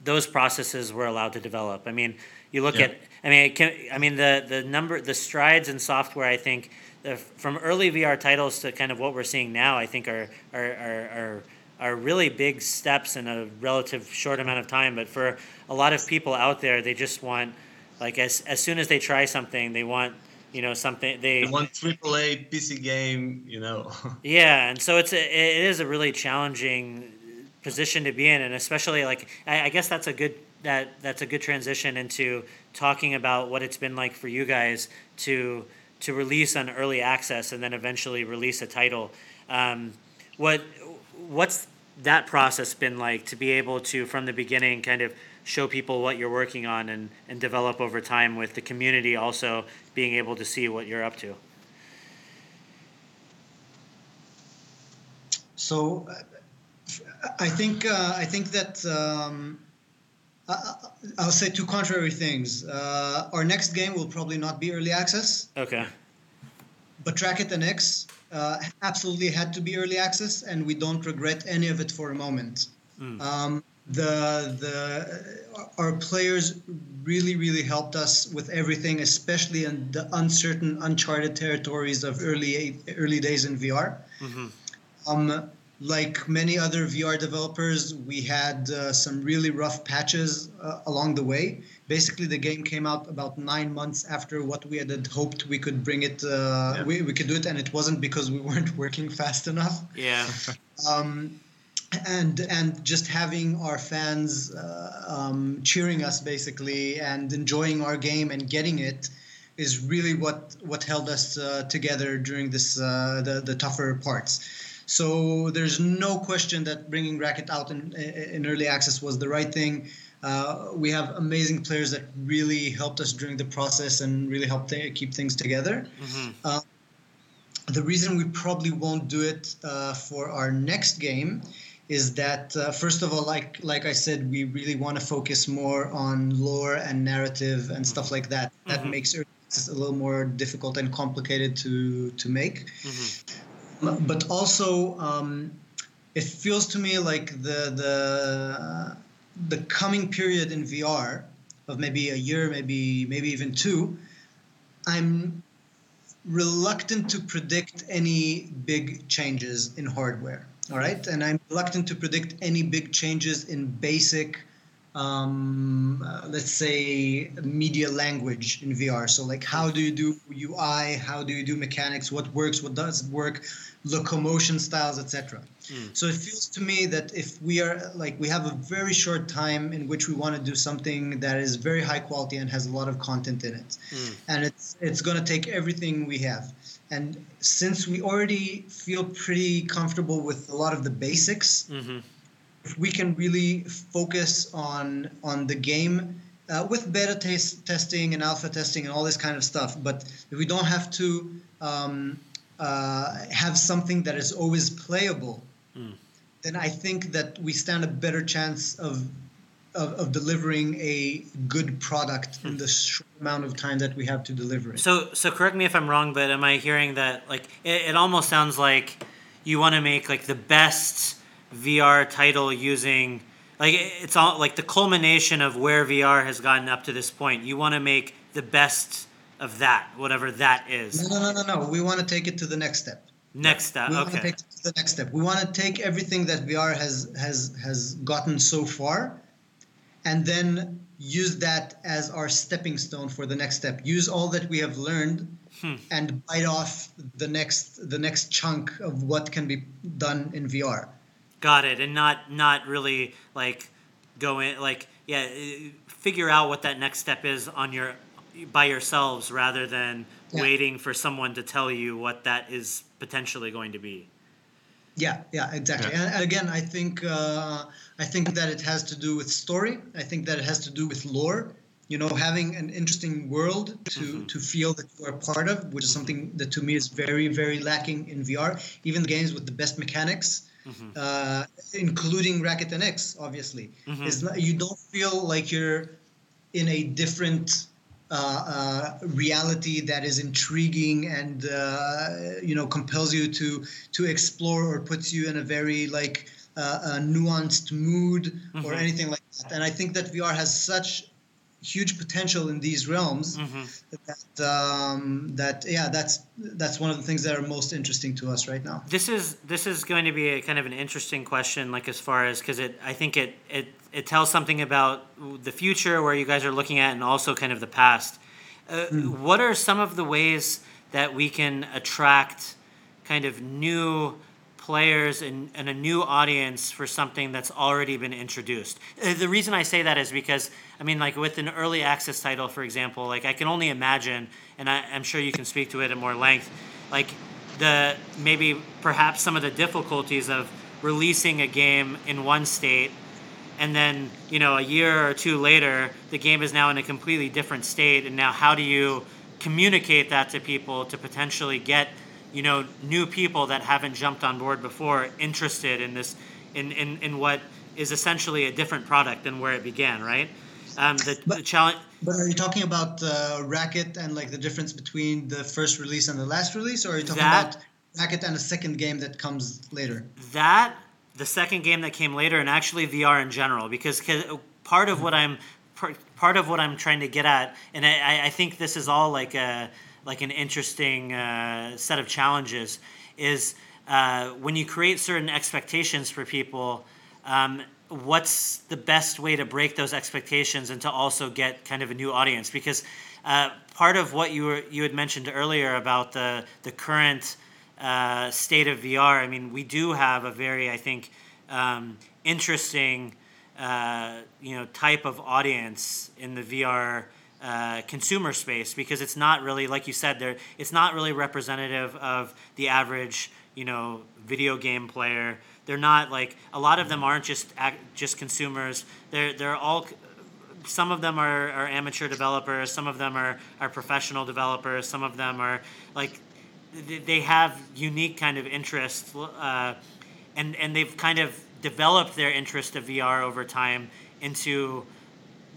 those processes were allowed to develop. I mean, you look Yeah. at, I mean, can, I mean the the number, the strides in software. I think the, from early VR titles to kind of what we're seeing now, I think are are are. are are really big steps in a relative short amount of time, but for a lot of people out there, they just want, like, as as soon as they try something, they want, you know, something they one AAA PC game, you know. yeah, and so it's a, it is a really challenging position to be in, and especially like I, I guess that's a good that that's a good transition into talking about what it's been like for you guys to to release on early access and then eventually release a title. Um, what what's that process been like to be able to from the beginning kind of show people what you're working on and, and develop over time with the community also being able to see what you're up to So, I think uh, I think that um, I, I'll say two contrary things. Uh, our next game will probably not be early access, okay but Racket NX uh, absolutely had to be early access, and we don't regret any of it for a moment. Mm. Um, the the our players really really helped us with everything, especially in the uncertain, uncharted territories of early early days in VR. hmm Um, like many other VR developers, we had uh, some really rough patches uh, along the way. Basically, the game came out about nine months after what we had hoped we could bring it. Uh, Yeah. we, we could do it, and it wasn't because we weren't working fast enough. yeah Um, and and just having our fans uh, um, cheering us basically and enjoying our game and getting it is really what what held us uh, together during this uh, the the tougher parts. So there's no question that bringing Racket out in, in early access was the right thing. Uh, we have amazing players that really helped us during the process and really helped keep things together. hmm The reason we probably won't do it uh, for our next game is that uh, first of all, like like I said, we really want to focus more on lore and narrative and stuff like that. That Mhm. makes access a little more difficult and complicated to to make. hmm But also, um, it feels to me like the the the coming period in VR of maybe a year, maybe maybe even two. I'm reluctant to predict any big changes in hardware. All right, and I'm reluctant to predict any big changes in basic, um, uh, let's say, media language in VR. So, like, how do you do UI? How do you do mechanics? What works? What doesn't work? Locomotion styles, etc. Mm. So it feels to me that if we are like we have a very short time in which we want to do something that is very high quality and has a lot of content in it, Mm. and it's it's going to take everything we have. And since we already feel pretty comfortable with a lot of the basics, hmm if we can really focus on on the game uh, with beta test, testing and alpha testing and all this kind of stuff, but if we don't have to um, uh, have something that is always playable, Mm. then I think that we stand a better chance of of, of delivering a good product in the short amount of time that we have to deliver it. So, so correct me if I'm wrong, but am I hearing that like it, it almost sounds like you want to make like the best VR title using like it's all like the culmination of where VR has gotten up to this point. You want to make the best of that, whatever that is. No, no, no, no, no. We want to take it to the next step. Next step, we want to okay. take it to the next step. We want to take everything that VR has has has gotten so far, and then use that as our stepping stone for the next step. Use all that we have learned, Hmm. and bite off the next the next chunk of what can be done in VR. Got it, and not not really like go in like yeah, uh, figure out what that next step is on your by yourselves rather than Yeah. waiting for someone to tell you what that is potentially going to be. Yeah, yeah, exactly. Yeah. And again, I think uh, I think that it has to do with story. I think that it has to do with lore. You know, having an interesting world to Mhm. to feel that you are part of, which is something that to me is very very lacking in VR. Even the games with the best mechanics, Mhm. uh, including Racket NX, obviously, Mhm. is not, you don't feel like you're in a different uh, uh, reality that is intriguing and uh, you know compels you to to explore or puts you in a very like uh, a nuanced mood mm-hmm. or anything like that. And I think that VR has such huge potential in these realms mm-hmm. that um, that yeah that's that's one of the things that are most interesting to us right now this is this is going to be a kind of an interesting question like as far as because it i think it it it tells something about the future where you guys are looking at and also kind of the past uh, mm. what are some of the ways that we can attract kind of new players and, and a new audience for something that's already been introduced. Uh, the reason I say that is because, I mean, like with an early access title, for example, like I can only imagine, and I, I'm sure you can speak to it at more length, like the maybe perhaps some of the difficulties of releasing a game in one state and then you know a year or two later the game is now in a completely different state and now how do you communicate that to people to potentially get you know new people that haven't jumped on board before interested in this in in, in what is essentially a different product than where it began right? Um, the, but, the challenge but are you talking about uh, racket and like the difference between the first release and the last release or are you talking that, about racket and a second game that comes later? That the second game that came later and actually vr in general because part of what i'm part of what i'm trying to get at and i, I think this is all like a like an interesting uh, set of challenges is uh, when you create certain expectations for people. Um, what's the best way to break those expectations and to also get kind of a new audience? Because uh, part of what you were you had mentioned earlier about the the current uh, state of VR. I mean, we do have a very I think um, interesting uh, you know type of audience in the VR uh, consumer space because it's not really like you said there it's not really representative of the average you know video game player. They're not like a lot of them aren't just just consumers. They're they're all some of them are, are amateur developers some of them are, are professional developers some of them are like they have unique kind of interests uh, and and they've kind of developed their interest of VR over time into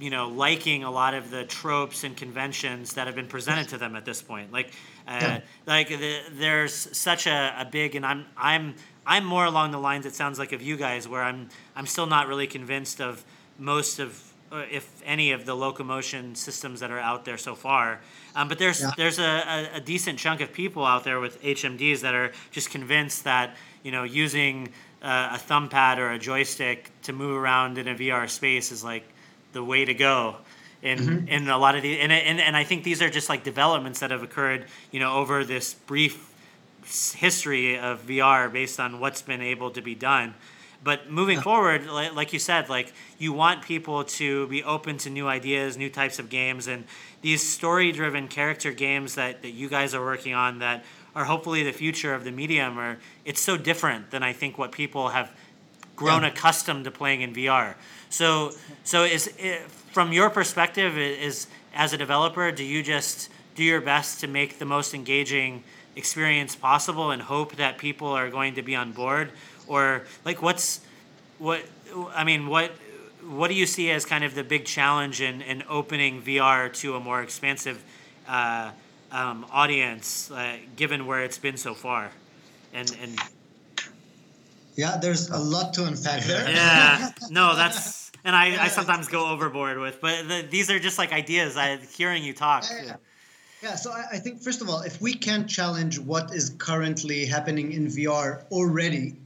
you know liking a lot of the tropes and conventions that have been presented to them at this point like uh, yeah. like the, there's such a, a big and i'm i'm i'm more along the lines it sounds like of you guys where i'm i'm still not really convinced of most of uh, if any of the locomotion systems that are out there so far um, but there's yeah. there's a, a, a decent chunk of people out there with hmds that are just convinced that you know using uh, a thumb pad or a joystick to move around in a vr space is like the way to go in mm-hmm. in a lot of the and, and and I think these are just like developments that have occurred you know over this brief history of VR based on what's been able to be done. But moving yeah. forward, like, like you said, like you want people to be open to new ideas, new types of games, and these story-driven character games that, that you guys are working on that are hopefully the future of the medium. Or it's so different than I think what people have grown yeah. accustomed to playing in VR. So, so is it, from your perspective, is as a developer, do you just do your best to make the most engaging experience possible and hope that people are going to be on board, or like what's what I mean, what what do you see as kind of the big challenge in, in opening VR to a more expansive uh, um, audience, uh, given where it's been so far, and and yeah, there's a lot to unpack there. Yeah, no, that's and I, I sometimes go overboard with, but the, these are just like ideas. I hearing you talk. Yeah, yeah. so I, I think first of all, if we can't challenge what is currently happening in VR already,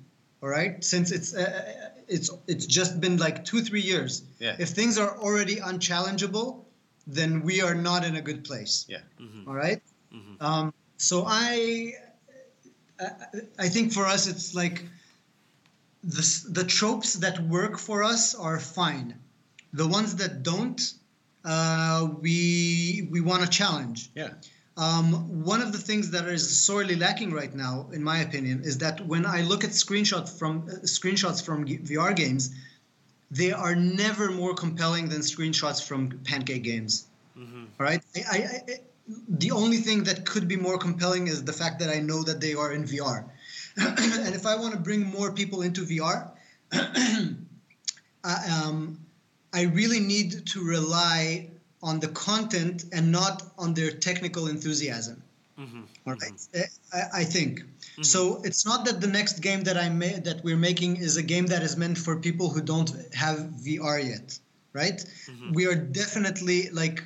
all right, since it's uh, it's it's just been like two three years. Yeah. If things are already unchallengeable, then we are not in a good place. Yeah. Mm-hmm. All right? mm-hmm. Um, so I, I I think for us it's like the, the tropes that work for us are fine. The ones that don't, uh, we we want to challenge. Yeah. Um, one of the things that is sorely lacking right now, in my opinion, is that when I look at screenshots from uh, screenshots from VR games, they are never more compelling than screenshots from pancake games. Mm-hmm. All right. I, I, I, the only thing that could be more compelling is the fact that I know that they are in VR. and if I want to bring more people into VR, I, um, I really need to rely on the content and not on their technical enthusiasm. Mm-hmm. All right? I, I think so. It's not that the next game that I made that we're making is a game that is meant for people who don't have VR yet, right? We are definitely like.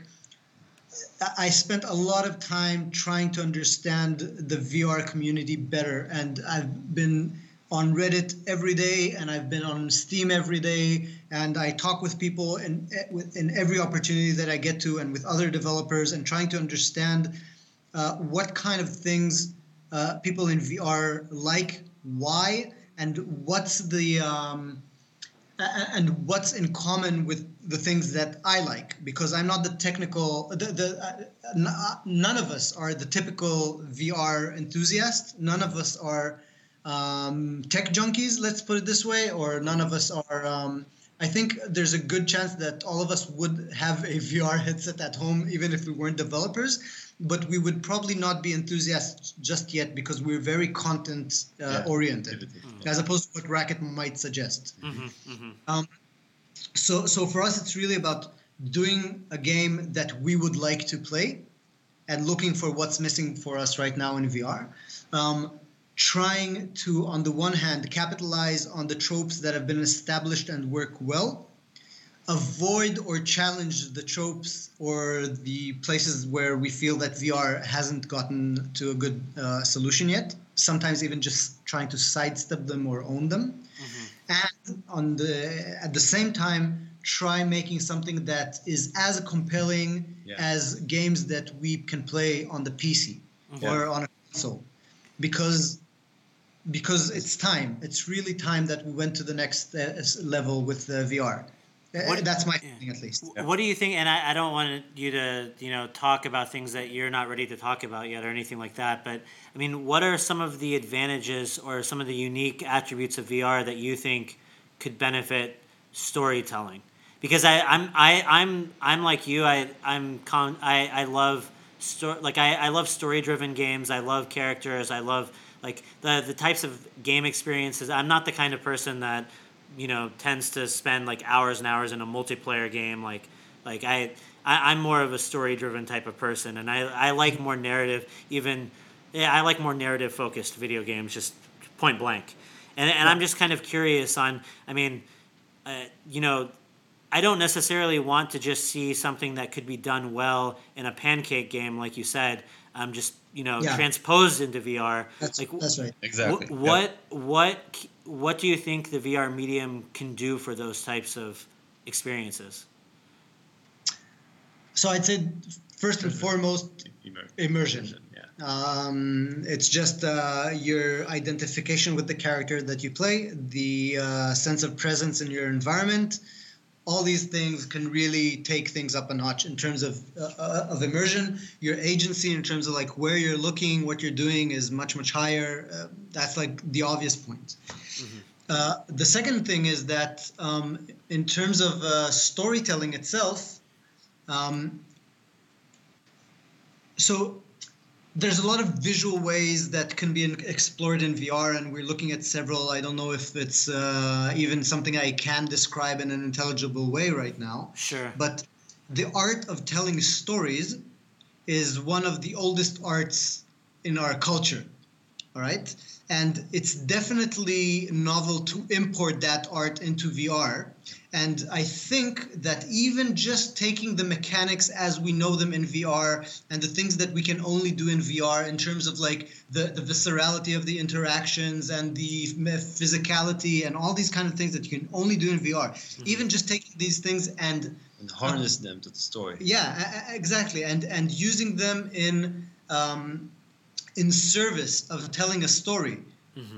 I- spent a lot of time trying to understand the VR community better, and I've been on Reddit every day, and I've been on Steam every day, and I talk with people in in every opportunity that I get to, and with other developers, and trying to understand uh, what kind of things uh, people in VR like, why, and what's the um, and what's in common with the things that I like because I'm not the technical the, the uh, n- uh, none of us are the typical VR enthusiast none of us are um, tech junkies let's put it this way or none of us are um, I think there's a good chance that all of us would have a VR headset at home even if we weren't developers but we would probably not be enthusiasts just yet because we're very content uh, Yeah. oriented Activity. as opposed to what Racket might suggest. Mm-hmm. Um, so, so for us, it's really about doing a game that we would like to play and looking for what's missing for us right now in VR. Um, trying to, on the one hand, capitalize on the tropes that have been established and work well, avoid or challenge the tropes or the places where we feel that VR hasn't gotten to a good uh, solution yet. Sometimes even just trying to sidestep them or own them, and on the at the same time try making something that is as compelling Yeah. as games that we can play on the PC Yeah. or on a console, because because it's time. It's really time that we went to the next uh, level with uh, VR. Uh, What- That's my feeling, at least. What do you think? And I, I don't want you to, you know, talk about things that you're not ready to talk about yet or anything like that. But I mean, what are some of the advantages or some of the unique attributes of VR that you think could benefit storytelling? Because I, I'm, I, I'm, I'm like you. I, I'm, con, I, I love story. Like I, I love story-driven games. I love characters. I love like the the types of game experiences. I'm not the kind of person that you know tends to spend like hours and hours in a multiplayer game like like i, I i'm more of a story driven type of person and i i like more narrative even yeah i like more narrative focused video games just point blank and and i'm just kind of curious on i mean uh, you know I don't necessarily want to just see something that could be done well in a pancake game, like you said. Um, just you know, Yeah. transposed into VR. That's like, that's right. Exactly. Wh- yeah. What what what do you think the VR medium can do for those types of experiences? So I'd say first and foremost, Immer- immersion. Yeah. Um, it's just uh, your identification with the character that you play, the uh, sense of presence in your environment. All these things can really take things up a notch in terms of uh, uh, of immersion. Your agency, in terms of like where you're looking, what you're doing, is much much higher. Uh, that's like the obvious point. Uh, the second thing is that um, in terms of uh, storytelling itself, um, so there's a lot of visual ways that can be explored in VR, and we're looking at several. I don't know if it's uh, even something I can describe in an intelligible way right now. Sure. But the art of telling stories is one of the oldest arts in our culture. All right. And it's definitely novel to import that art into VR. And I think that even just taking the mechanics as we know them in VR and the things that we can only do in VR in terms of like the, the viscerality of the interactions and the physicality and all these kind of things that you can only do in VR, even just taking these things and And harness them to the story. yeah, exactly, and and using them in um, in service of telling a story,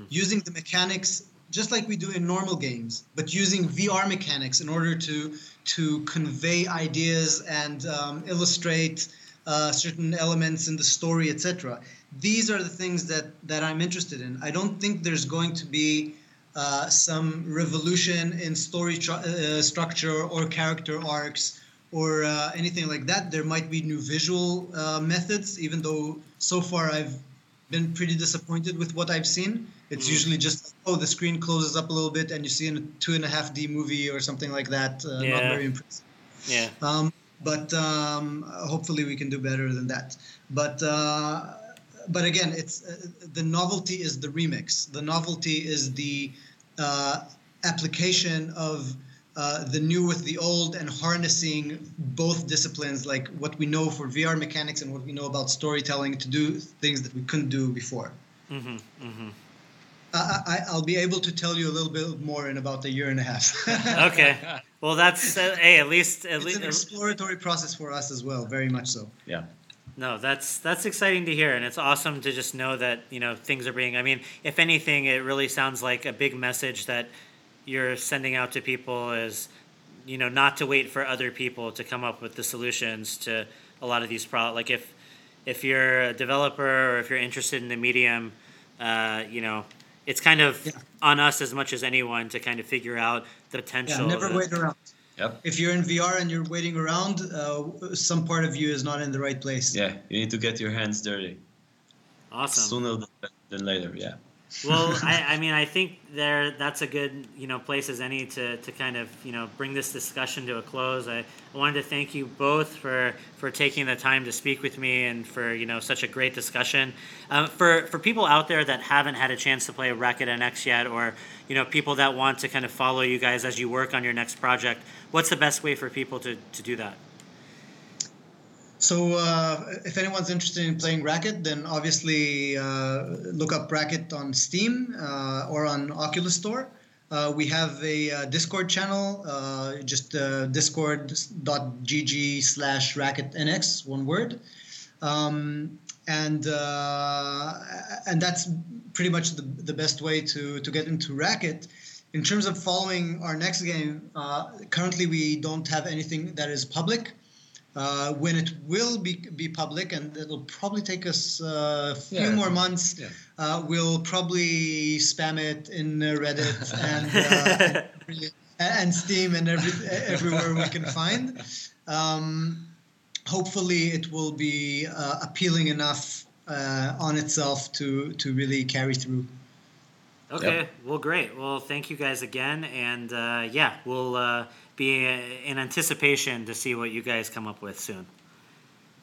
using the mechanics just like we do in normal games, but using VR mechanics in order to to convey ideas and um, illustrate uh, certain elements in the story, etc. These are the things that that I'm interested in. I don't think there's going to be uh, some revolution in story tru- uh, structure or character arcs or uh, anything like that. There might be new visual uh, methods, even though so far I've been pretty disappointed with what I've seen. It's usually just oh the screen closes up a little bit and you see in a two and a half D movie or something like that. Uh, Not very impressive. Yeah. Um, but um, hopefully we can do better than that. But uh, but again, it's uh, the novelty is the remix. The novelty is the uh, application of uh, the new with the old and harnessing both disciplines, like what we know for VR mechanics and what we know about storytelling, to do things that we couldn't do before. Mm-hmm, mm-hmm. I, will be able to tell you a little bit more in about a year and a half. okay. Well, that's uh, hey, at least at it's least an exploratory process for us as well, very much so. Yeah. No, that's that's exciting to hear, and it's awesome to just know that you know things are being. I mean, if anything, it really sounds like a big message that you're sending out to people is, you know, not to wait for other people to come up with the solutions to a lot of these problems. Like if if you're a developer or if you're interested in the medium, uh, you know, it's kind of yeah. on us as much as anyone to kind of figure out the potential. Yeah, never that, wait around. Yep. If you're in VR and you're waiting around, uh, some part of you is not in the right place. Yeah, you need to get your hands dirty. Awesome. Sooner than later, yeah well, I, I mean, I think there that's a good you know place as any to, to kind of you know bring this discussion to a close. I, I wanted to thank you both for for taking the time to speak with me and for you know such a great discussion. Um, for for people out there that haven't had a chance to play Racket NX yet, or you know people that want to kind of follow you guys as you work on your next project, what's the best way for people to, to do that? So, uh, if anyone's interested in playing Racket, then obviously uh, look up Racket on Steam uh, or on Oculus Store. Uh, we have a uh, Discord channel, uh, just discord.gg slash racketnx, one word. Um, and and that's pretty much the, the best way to, to get into Racket. In terms of following our next game, currently we don't have anything that is public. Uh, when it will be, be public, and it'll probably take us uh, a few yeah. more months, yeah. uh, we'll probably spam it in Reddit and, uh, and Steam and every, everywhere we can find. Um, hopefully, it will be uh, appealing enough uh, on itself to, to really carry through. Okay, yep. well, great. Well, thank you guys again, and yeah, we'll be in anticipation to see what you guys come up with soon.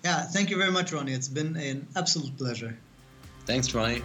Yeah, thank you very much, Ronnie. It's been an absolute pleasure. Thanks, Ronnie.